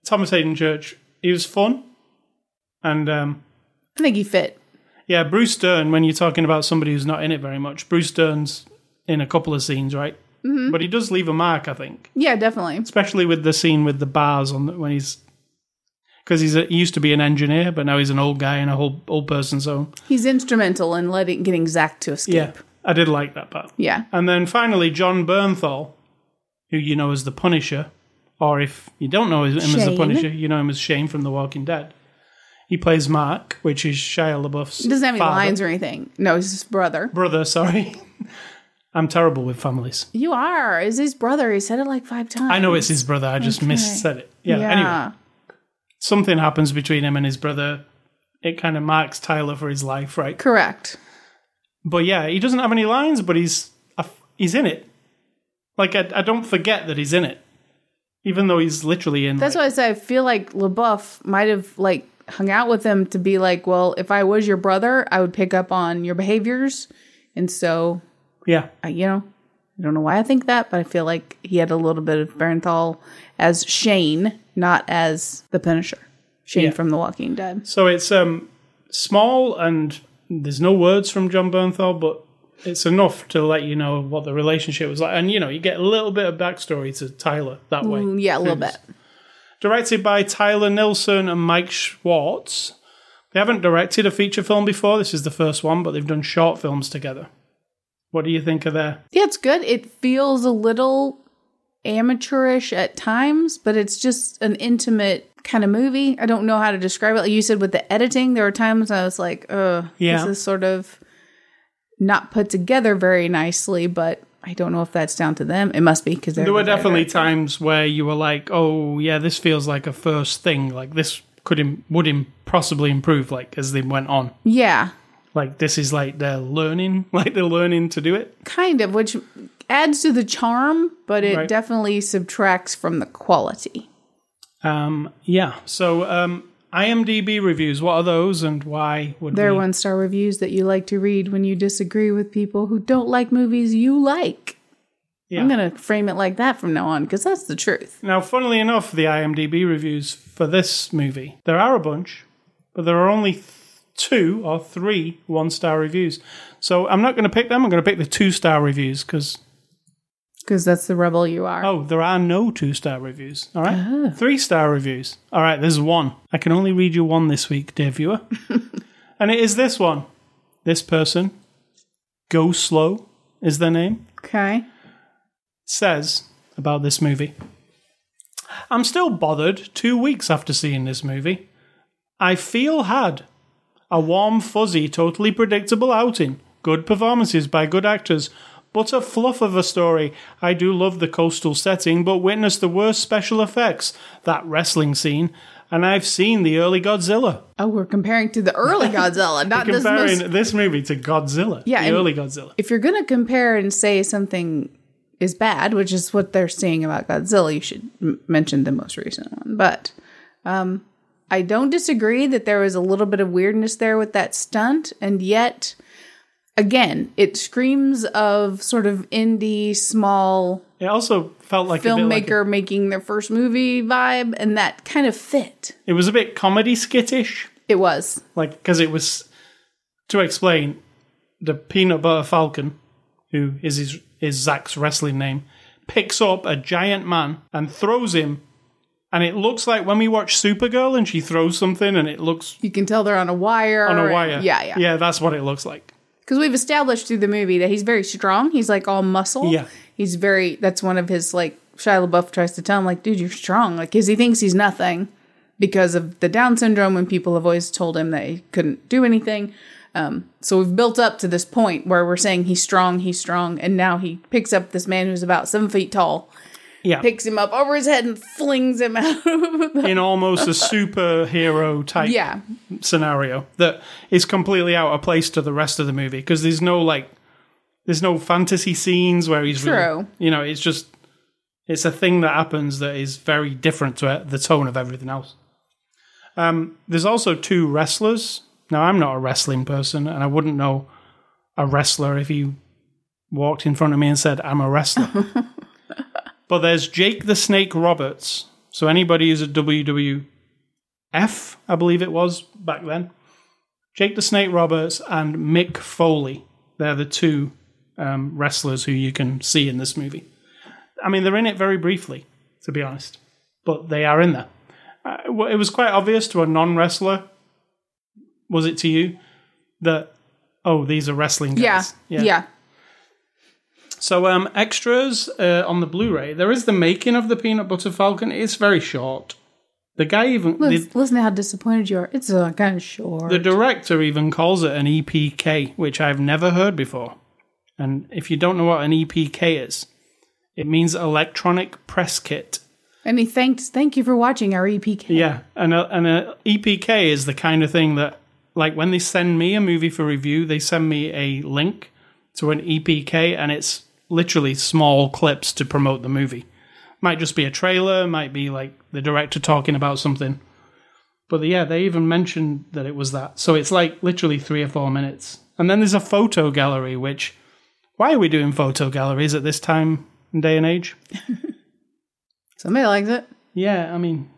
Thomas Haden Church, he was fun, and um, I think he fit. Yeah, Bruce Dern, when you're talking about somebody who's not in it very much, Bruce Dern's in a couple of scenes, right? Mm-hmm. But he does leave a mark, I think. Yeah, definitely. Especially with the scene with the bars on the, when he's. Because he's a, he used to be an engineer, but now he's an old guy in a whole old person's home. He's instrumental in letting getting Zach to escape. Yeah, I did like that part. Yeah. And then finally, John Bernthal, who you know as the Punisher, or if you don't know him as the Punisher, you know him as Shane from The Walking Dead. He plays Mark, which is Shia LaBeouf's He doesn't have any father. lines or anything. No, he's his brother. brother. Sorry, I'm terrible with families. You are. Is his brother. He said it like five times. I know it's his brother. I just Okay. missaid it. Yeah. Anyway, something happens between him and his brother. It kind of marks Tyler for his life, right? Correct. But yeah, he doesn't have any lines, but he's he's in it. Like I, I don't forget that he's in it, even though he's literally in. That's like, why I say I feel like LaBeouf might have like hung out with him to be like, well, if I was your brother, I would pick up on your behaviors, and so yeah, I, you know, I don't know why I think that, but I feel like he had a little bit of Bernthal as Shane, not as the Punisher. Shane Yeah. from The Walking Dead. So it's um small and there's no words from John Bernthal, but it's enough to let you know what the relationship was like, and you know you get a little bit of backstory to Tyler that way. Mm, yeah, a little bit. Directed by Tyler Nilson and Mike Schwartz. They haven't directed a feature film before. This is the first one, but they've done short films together. What do you think of that? Yeah, it's good. It feels a little amateurish at times, but it's just an intimate kind of movie. I don't know how to describe it. Like you said with the editing, there were times I was like, uh, Yeah. this is sort of not put together very nicely, but I don't know if that's down to them. It must be because There were definitely times where you were like, "Oh, yeah, this feels like a first thing. Like this could Im- would Im- possibly improve like as they went on. Yeah, Like this is like they're learning, like they're learning to do it. kind of, which adds to the charm, but it Right. definitely subtracts from the quality. Um, yeah. So um, IMDb reviews. What are those, and why would They're we? one star reviews that you like to read when you disagree with people who don't like movies you like. Yeah. I'm going to frame it like that from now on because that's the truth. Now, funnily enough, the IMDb reviews for this movie, there are a bunch, but there are only two or three one star reviews. So I'm not going to pick them. I'm going to pick the two star reviews because, Because that's the rebel you are. oh, there are no two star reviews. All right. Ah. Three star reviews. All right, there's one. I can only read you one this week, dear viewer. and it is this one. This person, Go Slow is their name. Okay. says about this movie. I'm still bothered two weeks after seeing this movie. I feel had. A warm, fuzzy, totally predictable outing. Good performances by good actors. But a fluff of a story. I do love the coastal setting, but witness the worst special effects. That wrestling scene. And I've seen the early Godzilla. Oh, we're comparing to the early Godzilla, not this Comparing most. this movie to Godzilla. Yeah, The early Godzilla. If you're going to compare and say something is bad, which is what they're saying about Godzilla, you should m- mention the most recent one. But um, I don't disagree that there was a little bit of weirdness there with that stunt, and yet, again, it screams of sort of indie, small It also felt like a bit like filmmaker making their first movie vibe, and that kind of fit. it was a bit comedy skittish. It was. like because it was to explain the peanut butter falcon who is his is Zach's wrestling name picks up a giant man and throws him and it looks like when we watch Supergirl and she throws something and it looks You can tell they're on a wire. on a and- wire Yeah, yeah. yeah that's what it looks like Because we've established through the movie that he's very strong. He's like all muscle. Yeah. He's very, that's one of his, like, Shia LaBeouf tries to tell him, like, dude, you're strong. Like, because he thinks he's nothing because of the Down syndrome when people have always told him that he couldn't do anything. Um, so we've built up to this point where we're saying he's strong, he's strong. And now he picks up this man who's about seven feet tall, yeah picks him up over his head and flings him out. in almost a superhero type yeah. scenario that is completely out of place to the rest of the movie because there's no like there's no fantasy scenes where he's really- True. you know it's just it's a thing that happens that is very different to the tone of everything else um, there's also two wrestlers now i'm not a wrestling person and i wouldn't know a wrestler if he walked in front of me and said i'm a wrestler but there's jake the snake roberts so anybody who's a wwf i believe it was back then Jake the Snake Roberts and Mick Foley. They're the two um, wrestlers who you can see in this movie. I mean, they're in it very briefly, to be honest, but they are in there. Uh, it was quite obvious to a non wrestler, was it to you, that, oh, these are wrestling guys? Yeah. guys? Yeah. So, um, extras uh, on the Blu ray, there is the making of the Peanut Butter Falcon. It's very short. The guy even. the- Listen, listen to how disappointed you are. It's uh, kind of short. The director even calls it an EPK, which I've never heard before. And if you don't know what an EPK is, it means electronic press kit. and he thanks, thank you for watching our EPK. Yeah, and a, and a EPK is the kind of thing that, like, when they send me a movie for review, they send me a link to an EPK, and it's literally small clips to promote the movie. Might just be a trailer, might be like the director talking about something. But yeah, they even mentioned that it was that. So it's like literally three or four minutes. And then there's a photo gallery, which why are we doing photo galleries at this time and day and age? Somebody likes it. Yeah, I mean,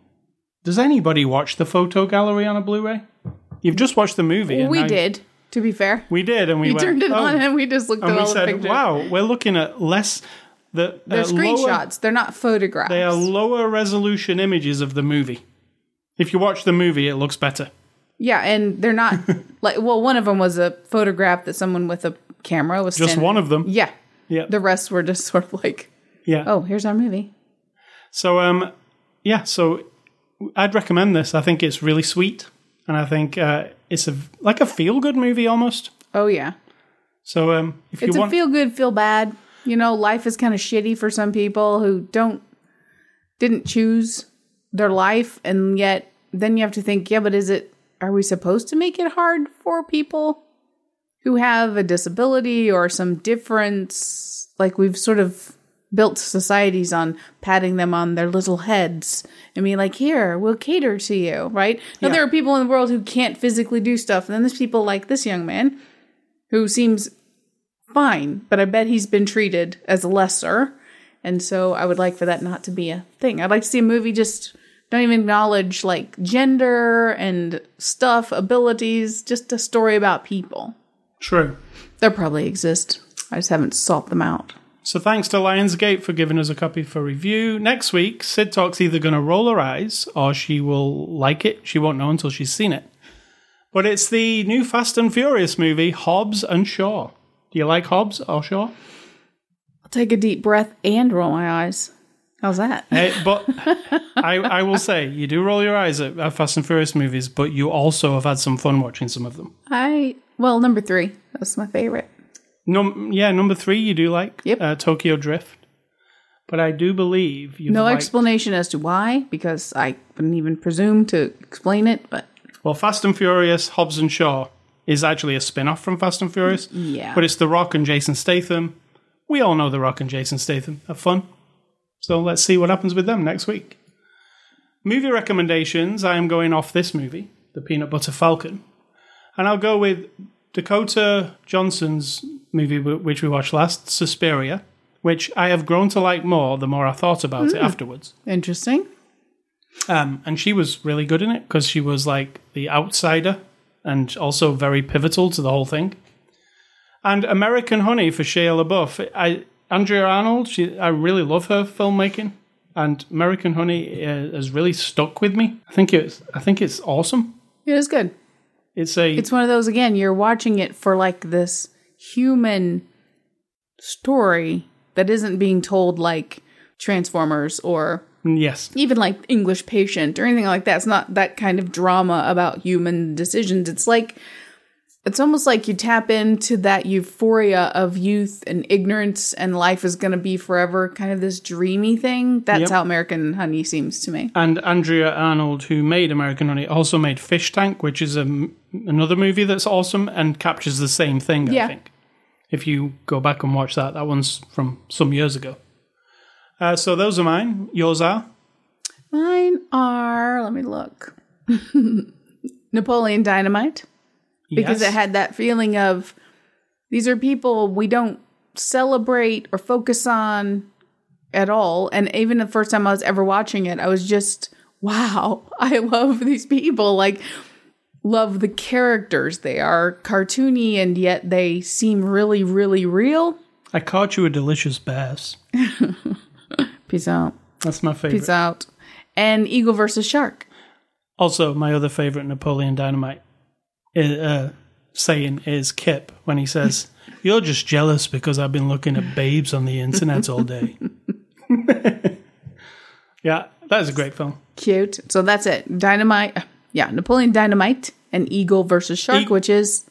does anybody watch the photo gallery on a Blu-ray? You've just watched the movie. and we did, to be fair. We did, and we We went, turned it "Oh." on and we just looked and at we all the said, pictures. "Wow, we're looking at less the They're uh, lower- screenshots. They're not photographs. they are lower resolution images of the movie. If you watch the movie, it looks better. yeah, and they're not like. Well, one of them was a photograph that someone with a camera was Just standing- one of them. Yeah, Yeah, the rest were just sort of like, yeah. oh, here's our movie. So um, yeah. So I'd recommend this. I think it's really sweet, and I think uh, it's a like a feel good movie almost. Oh yeah, So um, if it's you a want, feel good, feel bad. You know, life is kind of shitty for some people who don't didn't choose their life, and yet then you have to think, yeah, but is it? Are we supposed to make it hard for people who have a disability or some difference? Like we've sort of built societies on patting them on their little heads and being like, here, we'll cater to you, right? Now, Yeah. there are people in the world who can't physically do stuff. And then there's people like this young man who seems fine, but I bet he's been treated as lesser. And so I would like for that not to be a thing. I'd like to see a movie just don't even acknowledge like gender and stuff, abilities, just a story about people. true. They probably exist. I just haven't sought them out. So thanks to Lionsgate for giving us a copy for review. Next week, Sid Talk's either going to roll her eyes or she will like it. She won't know until she's seen it. But it's the new Fast and Furious movie, Hobbs and Shaw. Do you like Hobbs or Shaw? I'll take a deep breath and roll my eyes. How's that? Hey, but I, I will say, you do roll your eyes at, at Fast and Furious movies, but you also have had some fun watching some of them. I well, number three. That's my favorite. Num- yeah, number three you do like Yep. uh, Tokyo Drift. But I do believe you've No liked- explanation as to why, because I wouldn't even presume to explain it, but Well, Fast and Furious, Hobbs and Shaw is actually a spin off from Fast and Furious. yeah. But it's The Rock and Jason Statham. We all know The Rock and Jason Statham have fun. So let's see what happens with them next week. Movie recommendations I am going off this movie, The Peanut Butter Falcon. And I'll go with Dakota Johnson's movie, which we watched last, Suspiria, which I have grown to like more the more I thought about it afterwards. Interesting. Um, and she was really good in it because she was like the outsider and also very pivotal to the whole thing. And American Honey for Shia LaBeouf. I Andrea Arnold. She, I really love her filmmaking, and American Honey uh, has really stuck with me. I think it's. I think it's awesome. It is good. It's a. It's one of those again, you're watching it for like this human story that isn't being told like Transformers or yes. even like English Patient or anything like that. It's not that kind of drama about human decisions. It's like it's almost like you tap into that euphoria of youth and ignorance and life is going to be forever kind of this dreamy thing. That's Yep. how American Honey seems to me. And Andrea Arnold, who made American Honey, also made Fish Tank, which is a another movie that's awesome and captures the same thing. I Yeah. think. If you go back and watch that, that one's from some years ago. Uh, so those are mine. Yours are. Mine are, let me look. Napoleon Dynamite. Because Yes. it had that feeling of these are people we don't celebrate or focus on at all. And even the first time I was ever watching it, I was just, wow, I love these people. Like, love the characters. They are cartoony and yet they seem really, really real. I caught you a delicious bass. Peace out. That's my favorite. Peace out. And Eagle versus Shark. Also, my other favorite Napoleon Dynamite uh, saying is Kip when he says, "You're just jealous because I've been looking at babes on the internet all day." yeah, that is a great film. Cute. So that's it. Dynamite. Yeah, Napoleon Dynamite and Eagle versus Shark, E- which is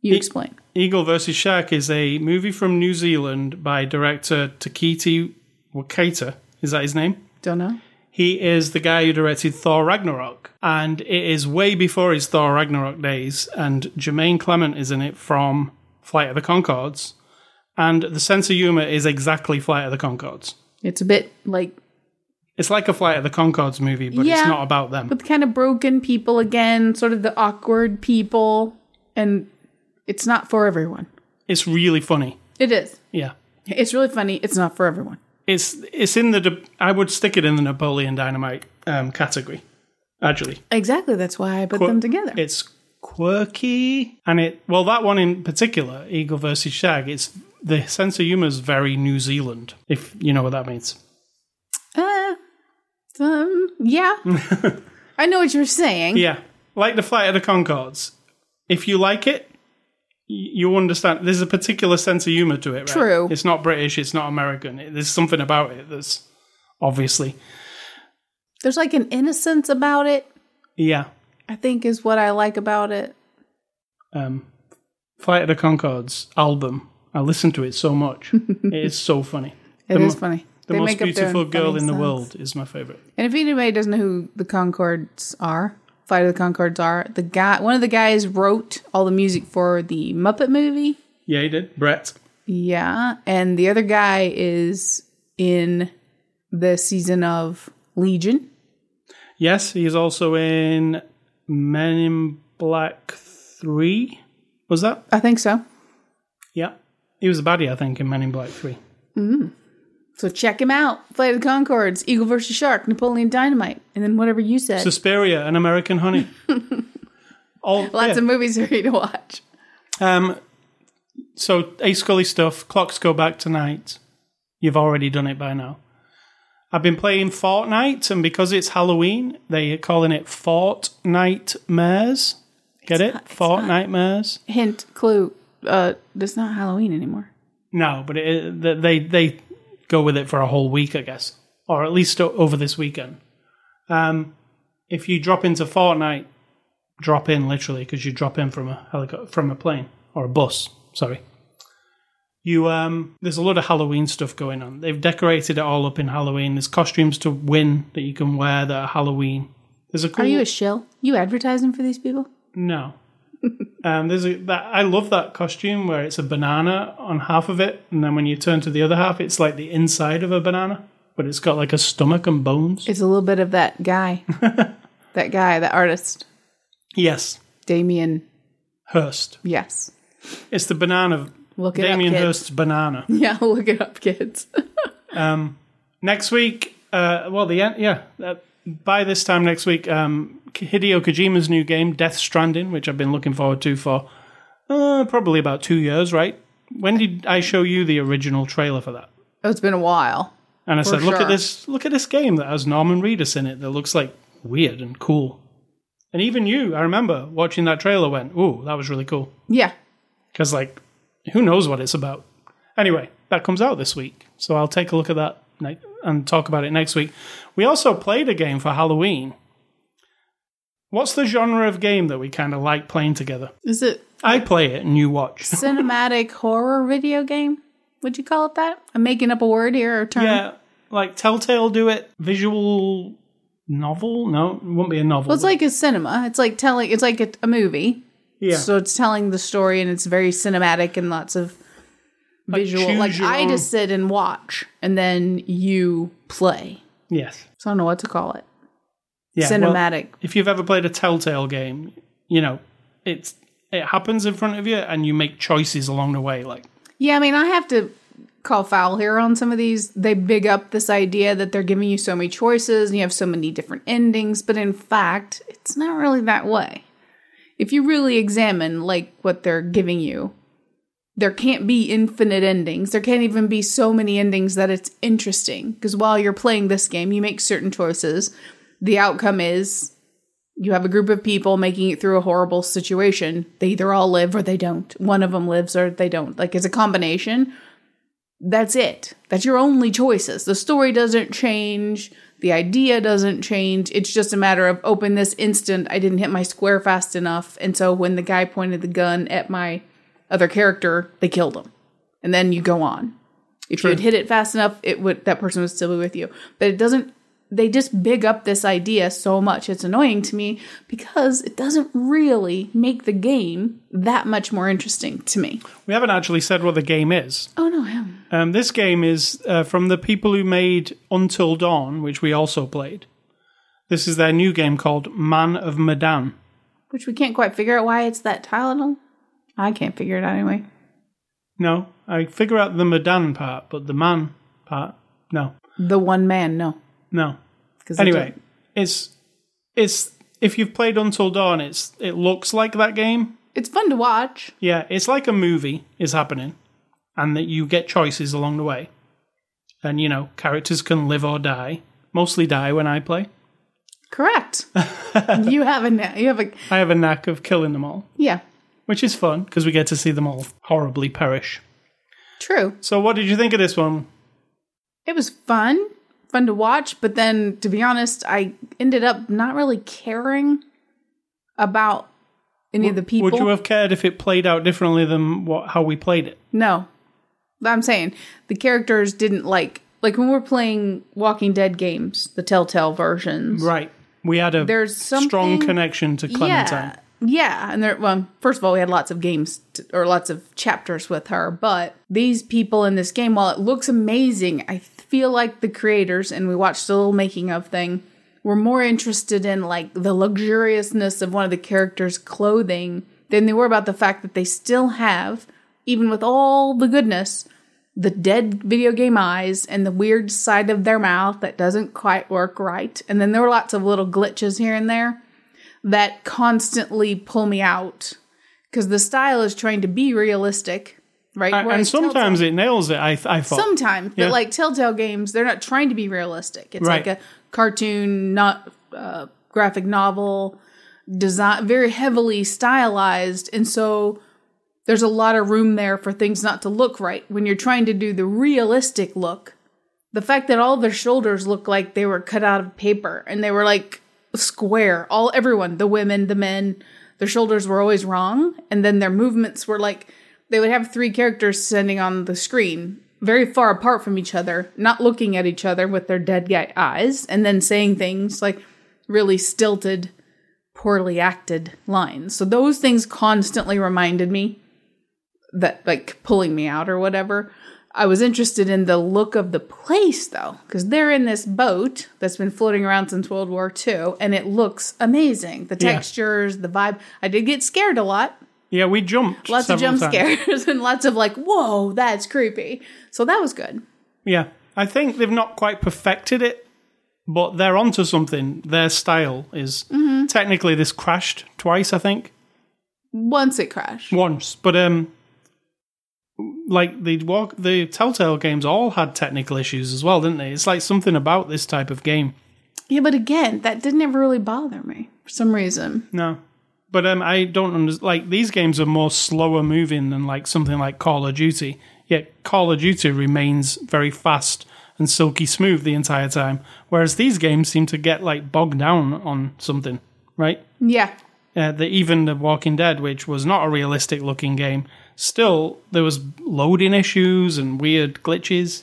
you explain. Eagle versus Shark is a movie from New Zealand by director Takiti Wakata. Is that his name? Don't know. He is the guy who directed Thor Ragnarok, and it is way before his Thor Ragnarok days. And Jermaine Clement is in it from Flight of the Conchords, and the sense of humor is exactly Flight of the Conchords. It's a bit like It's like a Flight of the Conchords movie, but Yeah. it's not about them. with kind of broken people again, sort of the awkward people, and it's not for everyone. It's really funny. It is. Yeah. It's really funny. It's not for everyone. It's it's in the I would stick it in the Napoleon Dynamite um, category. Actually, Exactly. That's why I put Qu- them together. it's quirky and it well that one in particular, Eagle versus Shag. It's the sense of humor is very New Zealand, if you know what that means. Uh, um, yeah. I know what you're saying. Yeah, like the Flight of the Conchords. If you like it, you understand. There's a particular sense of humor to it. Right? True. It's not British. It's not American. It- There's something about it that's obviously There's like an innocence about it, yeah. I think, is what I like about it. um, Flight of the Conchords album. I listen to it so much. it is so funny. It the is mo- funny. The They most make up their beautiful girl in the world is my favorite. And if anybody doesn't know who the Conchords are, Flight of the Conchords are, the guy, one of the guys wrote all the music for the Muppet movie. Yeah, he did. Brett. Yeah, and the other guy is in the season of Legion. Yes, he is also in Men in Black 3. Was that? I think so. Yeah. He was a baddie, I think, in Men in Black 3. Mm. So check him out. Flight of the Conchords, Eagle versus Shark, Napoleon Dynamite, and then whatever you said. Suspiria and American Honey. All, Lots yeah. of movies for you to watch. Um, so, A Scully stuff. Clocks go back tonight. You've already done it by now. I've been playing Fortnite, and because it's Halloween, they're calling it Fortnite Mares. Get it? not- Fortnite Mares. Hint, clue. Uh, it's not Halloween anymore. No, but it, they they go with it for a whole week, I guess, or at least over this weekend. Um, if you drop into Fortnite, drop in literally because you drop in from a helico- from a plane or a bus. Sorry. You um, there's a lot of Halloween stuff going on. They've decorated it all up in Halloween. There's costumes to win that you can wear that are Halloween. There's a cool. Are you a shill? You advertising for these people? No. Um, there's a that I love that costume where it's a banana on half of it, and then when you turn to the other half, it's like the inside of a banana, but it's got like a stomach and bones. It's a little bit of that guy. that guy, that artist. yes, Damien. Hirst. Yes. It's the banana. Look it Damien up. Hirst's banana. Yeah, look it up, kids. next week, uh, well, the end, yeah. Uh, by this time next week, um, Hideo Kojima's new game, Death Stranding, which I've been looking forward to for uh, probably about two years, right? When did I show you the original trailer for that? oh, it's been a while. And I said, "Look at this! Look at this game that has Norman Reedus in it. That looks like weird and cool." And even you, I remember watching that trailer, went, "Ooh, that was really cool." Yeah. Because like, who knows what it's about? Anyway, that comes out this week, so I'll take a look at that and talk about it next week. We also played a game for Halloween. What's the genre of game that we kind of like playing together? Is it I play it and you watch. cinematic horror video game? Would you call it that? I'm making up a word here or term. yeah, like Telltale do it. Visual novel? No, it won't be a novel. Well, it's like a cinema. It's like telling. It's like a, a movie. yeah. So it's telling the story, and it's very cinematic and lots of visual. choose Like I own- just sit and watch, and then you play. yes. So I don't know what to call it. Yeah, well, Cinematic. if you've ever played a Telltale game, you know it's it happens in front of you, and you make choices along the way. Like, Yeah, I mean, I have to call foul here on some of these. They big up this idea that they're giving you so many choices and you have so many different endings, but in fact, it's not really that way. if you really examine like what they're giving you, there can't be infinite endings. There can't even be so many endings that it's interesting. Because while you're playing this game, you make certain choices. The outcome is you have a group of people making it through a horrible situation. They either all live or they don't. One of them lives or they don't. Like it's a combination. That's it. That's your only choices. The story doesn't change. The idea doesn't change. It's just a matter of open this instant. I didn't hit my square fast enough. And so when the guy pointed the gun at my other character, they killed him. And then you go on. If True. you had hit it fast enough, it would that person would still be with you. But it doesn't they just big up this idea so much. It's annoying to me because it doesn't really make the game that much more interesting to me. We haven't actually said what the game is. Oh no, him. Um, this game is uh, from the people who made Until Dawn, which we also played. This is their new game called Man of Medan. Which we can't quite figure out why it's that title. I can't figure it out anyway. No, I figure out the Medan part, but the man part, no, The one man, no. no. Anyway, it's it's if you've played Until Dawn, it's it looks like that game. it's fun to watch. Yeah, it's like a movie is happening, and that you get choices along the way, and you know characters can live or die. Mostly die when I play. Correct. you have a you have a I have a knack of killing them all, yeah. Which is fun because we get to see them all horribly perish. True. So, what did you think of this one? It was fun, fun to watch, but then to be honest, I ended up not really caring about any of the people. Would you have cared if it played out differently than what how we played it? No. I'm saying the characters didn't like like when we're playing Walking Dead games, the Telltale versions. Right. We had a There's strong connection to Clementine. Yeah. Yeah, and there well, first of all, we had lots of games to, or lots of chapters with her, but these people in this game while it looks amazing, I feel like the creators and we watched a little making of thing were more interested in like the luxuriousness of one of the characters' clothing than they were about the fact that they still have even with all the goodness the dead video game eyes and the weird side of their mouth that doesn't quite work right. And then there were lots of little glitches here and there that constantly pull me out because the style is trying to be realistic, right? And- and sometimes Telltale- it nails it. I I thought. sometimes, Yeah. but like Telltale games, they're not trying to be realistic. It's Right. like a cartoon, not uh, graphic novel, design very heavily stylized, and so there's a lot of room there for things not to look right when you're trying to do the realistic look. The fact that all their shoulders look like they were cut out of paper and they were like square, all everyone, the women, the men, their shoulders were always wrong, and then their movements were like they would have three characters standing on the screen very far apart from each other, not looking at each other with their dead guy eyes, and then saying things like really stilted, poorly acted lines. So those things constantly reminded me that like pulling me out or whatever. I was interested in the look of the place though, because they're in this boat that's been floating around since World War II, and it looks amazing. The Yeah. textures, the vibe. I did get scared a lot, yeah, we jumped. lots of jump times. scares, and lots of like, whoa, that's creepy. So that was good. Yeah, I think they've not quite perfected it, but they're onto something. Their style is Mm-hmm. technically this crashed twice. I think Once it crashed. once, but um, like the walk the Telltale games all had technical issues as well, didn't they? It's like something about this type of game. Yeah, but again, that didn't ever really bother me for some reason. No. But um, I don't understand. Like these games are more slower moving than like something like Call of Duty. Yet Call of Duty remains very fast and silky smooth the entire time, whereas these games seem to get like bogged down on something, right? Yeah. Uh, the, even the Walking Dead, which was not a realistic looking game, still there was loading issues and weird glitches.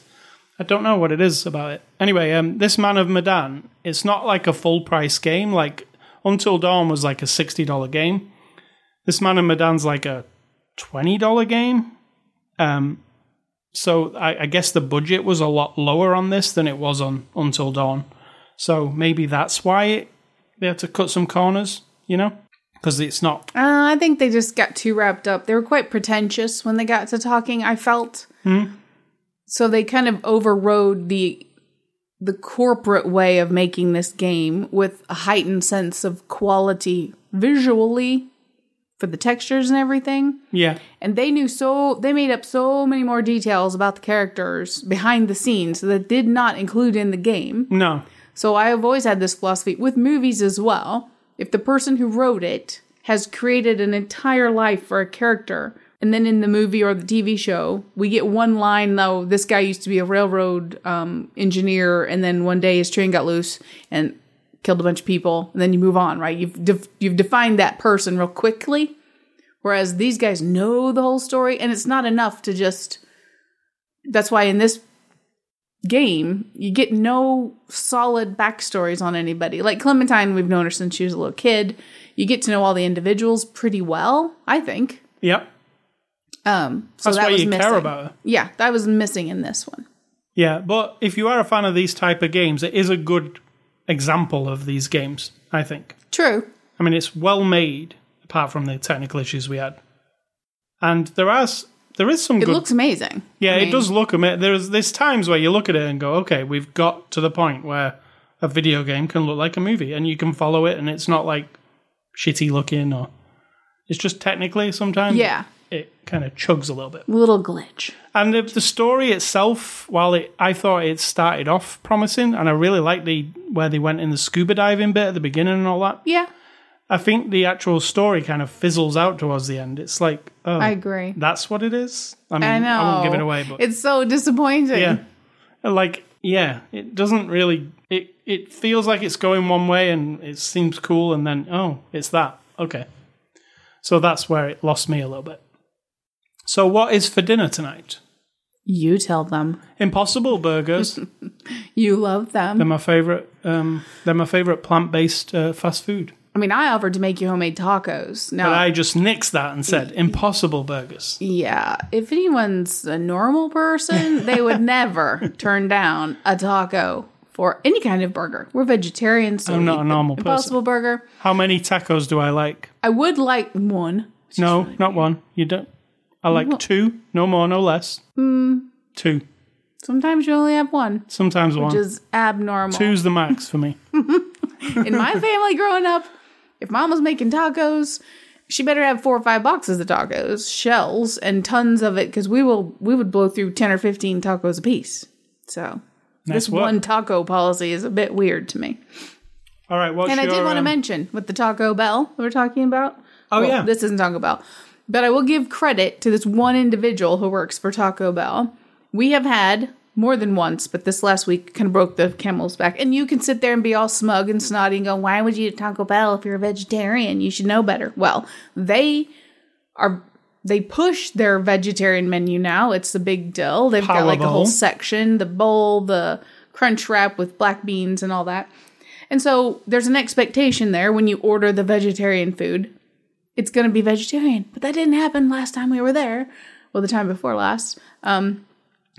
I don't know what it is about it. Anyway, um, this Man of Medan, it's not like a full price game. Like Until Dawn was like a sixty dollar game. This Man of Medan's like a twenty dollar game. Um, so I, I guess the budget was a lot lower on this than it was on Until Dawn. So maybe that's why it, they had to cut some corners, you know, because it's not. Uh, I think they just got too wrapped up. They were quite pretentious when they got to talking, I felt. So they kind of overrode the the corporate way of making this game with a heightened sense of quality visually for the textures and everything. Yeah. And they knew so they made up so many more details about the characters behind the scenes that did not include in the game. No. So I have always had this philosophy with movies as well. If the person who wrote it has created an entire life for a character, and then in the movie or the TV show, we get one line though, this guy used to be a railroad um, engineer, and then one day his train got loose and killed a bunch of people, and then you move on, right? You've def- you've defined that person real quickly, whereas these guys know the whole story, and it's not enough to just. That's why in this game, you get no solid backstories on anybody. Like Clementine, we've known her since she was a little kid. You get to know all the individuals pretty well, I think. Yep. Um, so That's that why was you missing. care about her. Yeah, that was missing in this one. Yeah, but if you are a fan of these type of games, it is a good example of these games, I think. True. I mean, it's well made, apart from the technical issues we had. And there are there is some It good looks amazing. Yeah, I it does look amazing. There's there's times where you look at it and go, okay, we've got to the point where a video game can look like a movie, and you can follow it, and it's not like shitty looking or it's just technically sometimes Yeah, it kind of chugs a little bit. little glitch. And the, the story itself, while it I thought it started off promising, and I really liked the where they went in the scuba diving bit at the beginning and all that. Yeah, I think the actual story kind of fizzles out towards the end. It's like, oh, I agree. that's what it is. I mean, I know. I won't give it away, but it's so disappointing. yeah like yeah it doesn't really it it feels like it's going one way and it seems cool and then oh it's that okay so that's where it lost me a little bit so what is for dinner tonight You tell them. impossible burgers You love them. they're my favorite um they're my favorite plant-based uh, fast food I mean, I offered to make you homemade tacos. Now, but i just nixed that and said impossible burgers Yeah, if anyone's a normal person, they would never turn down a taco for any kind of burger. We're vegetarians, so I'm not a normal person. Impossible Burger. how many tacos do i like I would like one. no not one you don't i like two no more no less hmm. two Sometimes you only have one, sometimes one which is abnormal. Two's the max for me. In my family growing up, if mom was making tacos, she better have four or five boxes of tacos, shells, and tons of it, because we will we would blow through ten or fifteen tacos a piece. So Nice this work. one taco policy is a bit weird to me. All right, well, And I did want to um, mention with the Taco Bell we're talking about. Oh, Well, yeah. this isn't Taco Bell, but I will give credit to this one individual who works for Taco Bell. We have had more than once, but this last week kind of broke the camel's back. And you can sit there and be all smug and snotty and go, "Why would you eat Taco Bell if you're a vegetarian? You should know better." Well, they are. They push their vegetarian menu now. It's a big deal. They've got Power like a whole section, the bowl, the crunch wrap with black beans and all that. And so there's an expectation there when you order the vegetarian food, it's going to be vegetarian. But that didn't happen last time we were there. Well, the time before last. Um,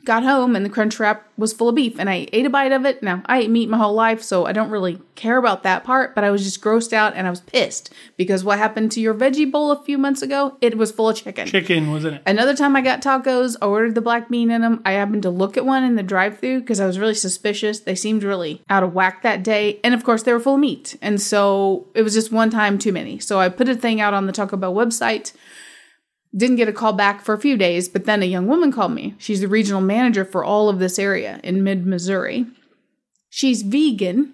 got home and the crunch wrap was full of beef and I ate a bite of it. Now, I ate meat my whole life, so I don't really care about that part, but I was just grossed out and I was pissed because what happened to your veggie bowl a few months ago? It was full of chicken. chicken, wasn't it? Another time I got tacos, I ordered the black bean in them. I happened to look at one in the drive through because I was really suspicious. They seemed really out of whack that day. And of course, they were full of meat. And so it was just one time too many. So I put a thing out on the Taco Bell website. Didn't get a call back for a few days, but then a young woman called me. She's the regional manager for all of this area in mid Missouri. She's vegan.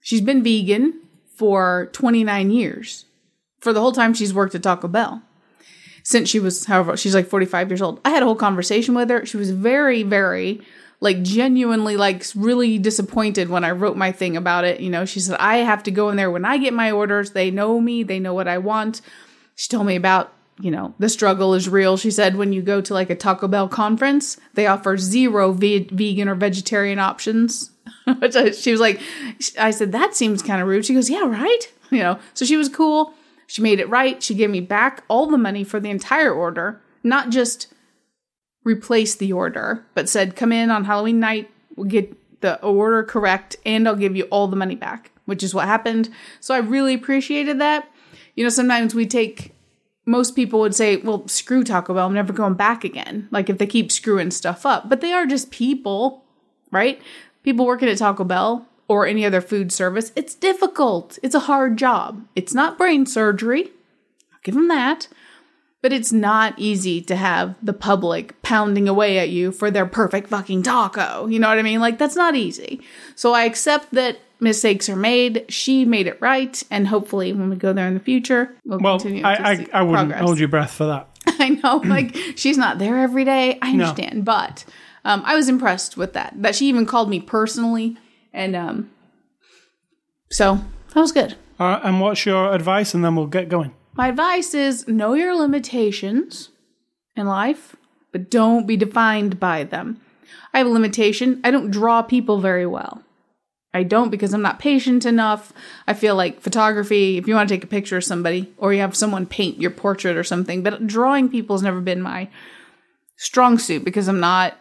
She's been vegan for 29 years. For the whole time she's worked at Taco Bell since she was however she's like 45 years old i had a whole conversation with her she was very very like genuinely like really disappointed when i wrote my thing about it you know she said i have to go in there when i get my orders they know me they know what i want she told me about you know the struggle is real she said when you go to like a taco bell conference they offer zero ve- vegan or vegetarian options she was like i said that seems kind of rude she goes yeah right you know so she was cool she made it right. She gave me back all the money for the entire order, not just replace the order, but said, come in on Halloween night, we'll get the order correct, and I'll give you all the money back, which is what happened. So I really appreciated that. You know, sometimes we take, most people would say, well, screw Taco Bell, I'm never going back again. Like if they keep screwing stuff up, but they are just people, right? People working at Taco Bell or any other food service, it's difficult. It's a hard job. It's not brain surgery. I'll give them that. But it's not easy to have the public pounding away at you for their perfect fucking taco. You know what I mean? Like, that's not easy. So I accept that mistakes are made. She made it right. And hopefully, when we go there in the future, we'll, Well, continue to I, see I, I wouldn't progress. hold your breath for that. I know, like she's not there every day. I No. understand, but um, I was impressed with that. That she even called me personally, and um, so that was good. Right, and what's your advice? And then we'll get going. My advice is know your limitations in life, but don't be defined by them. I have a limitation. I don't draw people very well. I don't because I'm not patient enough. I feel like photography, if you want to take a picture of somebody or you have someone paint your portrait or something, but drawing people has never been my strong suit because I'm not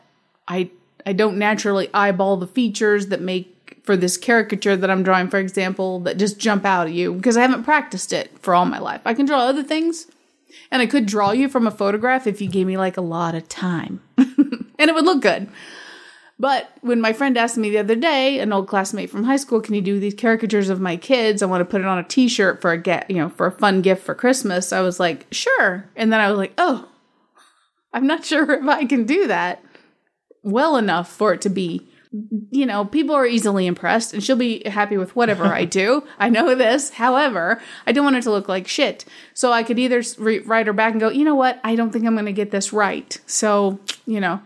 I I don't naturally eyeball the features that make for this caricature that I'm drawing, for example, that just jump out at you because I haven't practiced it for all my life. I can draw other things and I could draw you from a photograph if you gave me like a lot of time and it would look good. But when my friend asked me the other day, an old classmate from high school, can you do these caricatures of my kids? I want to put it on a t-shirt for a get, you know, for a fun gift for Christmas. I was like, sure. And then I was like, oh, I'm not sure if I can do that well enough for it to be, you know, people are easily impressed and she'll be happy with whatever I do. I know this. However, I don't want it to look like shit. So I could either re- write her back and go, you know what? I don't think I'm going to get this right. So, you know,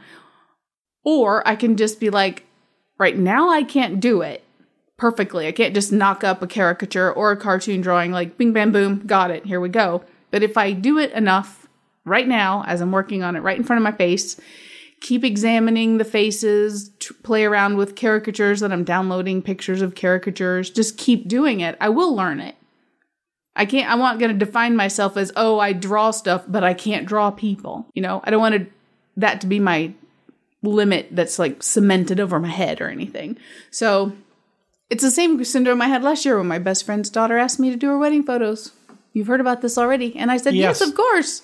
or I can just be like, right now I can't do it perfectly. I can't just knock up a caricature or a cartoon drawing like bing, bam, boom, got it, here we go. But if I do it enough right now, as I'm working on it right in front of my face, keep examining the faces, t- play around with caricatures that I'm downloading, pictures of caricatures, just keep doing it. I will learn it. I can't, I'm not going to define myself as, oh, I draw stuff, but I can't draw people. You know, I don't want that to be my limit that's like cemented over my head or anything. So it's the same syndrome I had last year when my best friend's daughter asked me to do her wedding photos. You've heard about this already. And I said, yes, Yes. of course.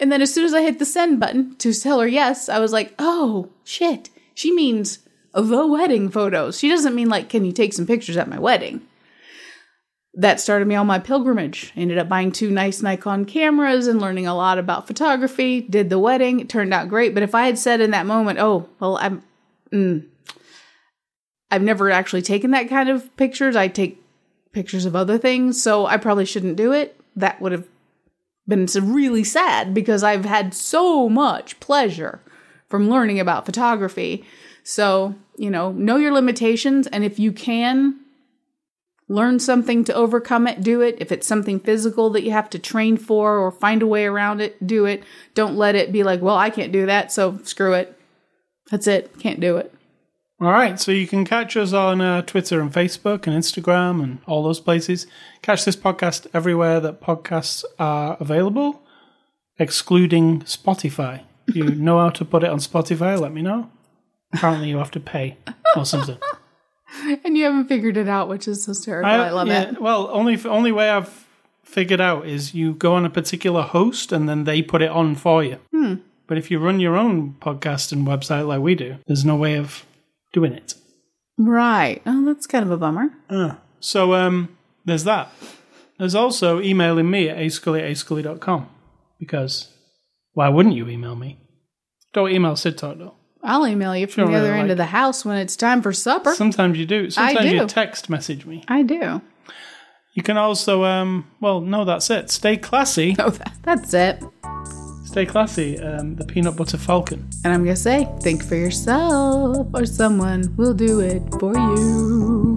And then as soon as I hit the send button to tell her yes, I was like, oh, shit. She means the wedding photos. She doesn't mean like, can you take some pictures at my wedding? That started me on my pilgrimage. Ended up buying two nice Nikon cameras and learning a lot about photography. Did the wedding. It turned out great. But if I had said in that moment, oh, well, I'm, mm, I've never actually taken that kind of pictures. I take pictures of other things. So I probably shouldn't do it. That would have been really sad because I've had so much pleasure from learning about photography. So, you know, know your limitations. And if you can, learn something to overcome it, do it. If it's something physical that you have to train for or find a way around it, do it. Don't let it be like, well, I can't do that, so screw it. That's it. Can't do it. All right, so you can catch us on uh, Twitter and Facebook and Instagram and all those places. Catch this podcast everywhere that podcasts are available, excluding Spotify. If you know how to put it on Spotify, let me know. Apparently, you have to pay or something. And you haven't figured it out, which is hysterical. I, love yeah, it. Well, only only way I've figured out is you go on a particular host and then they put it on for you. Hmm. But if you run your own podcast and website like we do, there's no way of doing it. Right. Oh, that's kind of a bummer. Ah. So um, there's that. There's also emailing me at ascully at ascully.com because why wouldn't you email me? Don't email Sid Talk though. I'll email you from the other really end like- of the house when it's time for supper. Sometimes you do. Sometimes you do. text message me. I do. You can also, um, well, no, that's it. Stay classy. Oh, that, that's it. Stay classy. Um, the peanut butter falcon. And I'm going to say, think for yourself, or someone will do it for you.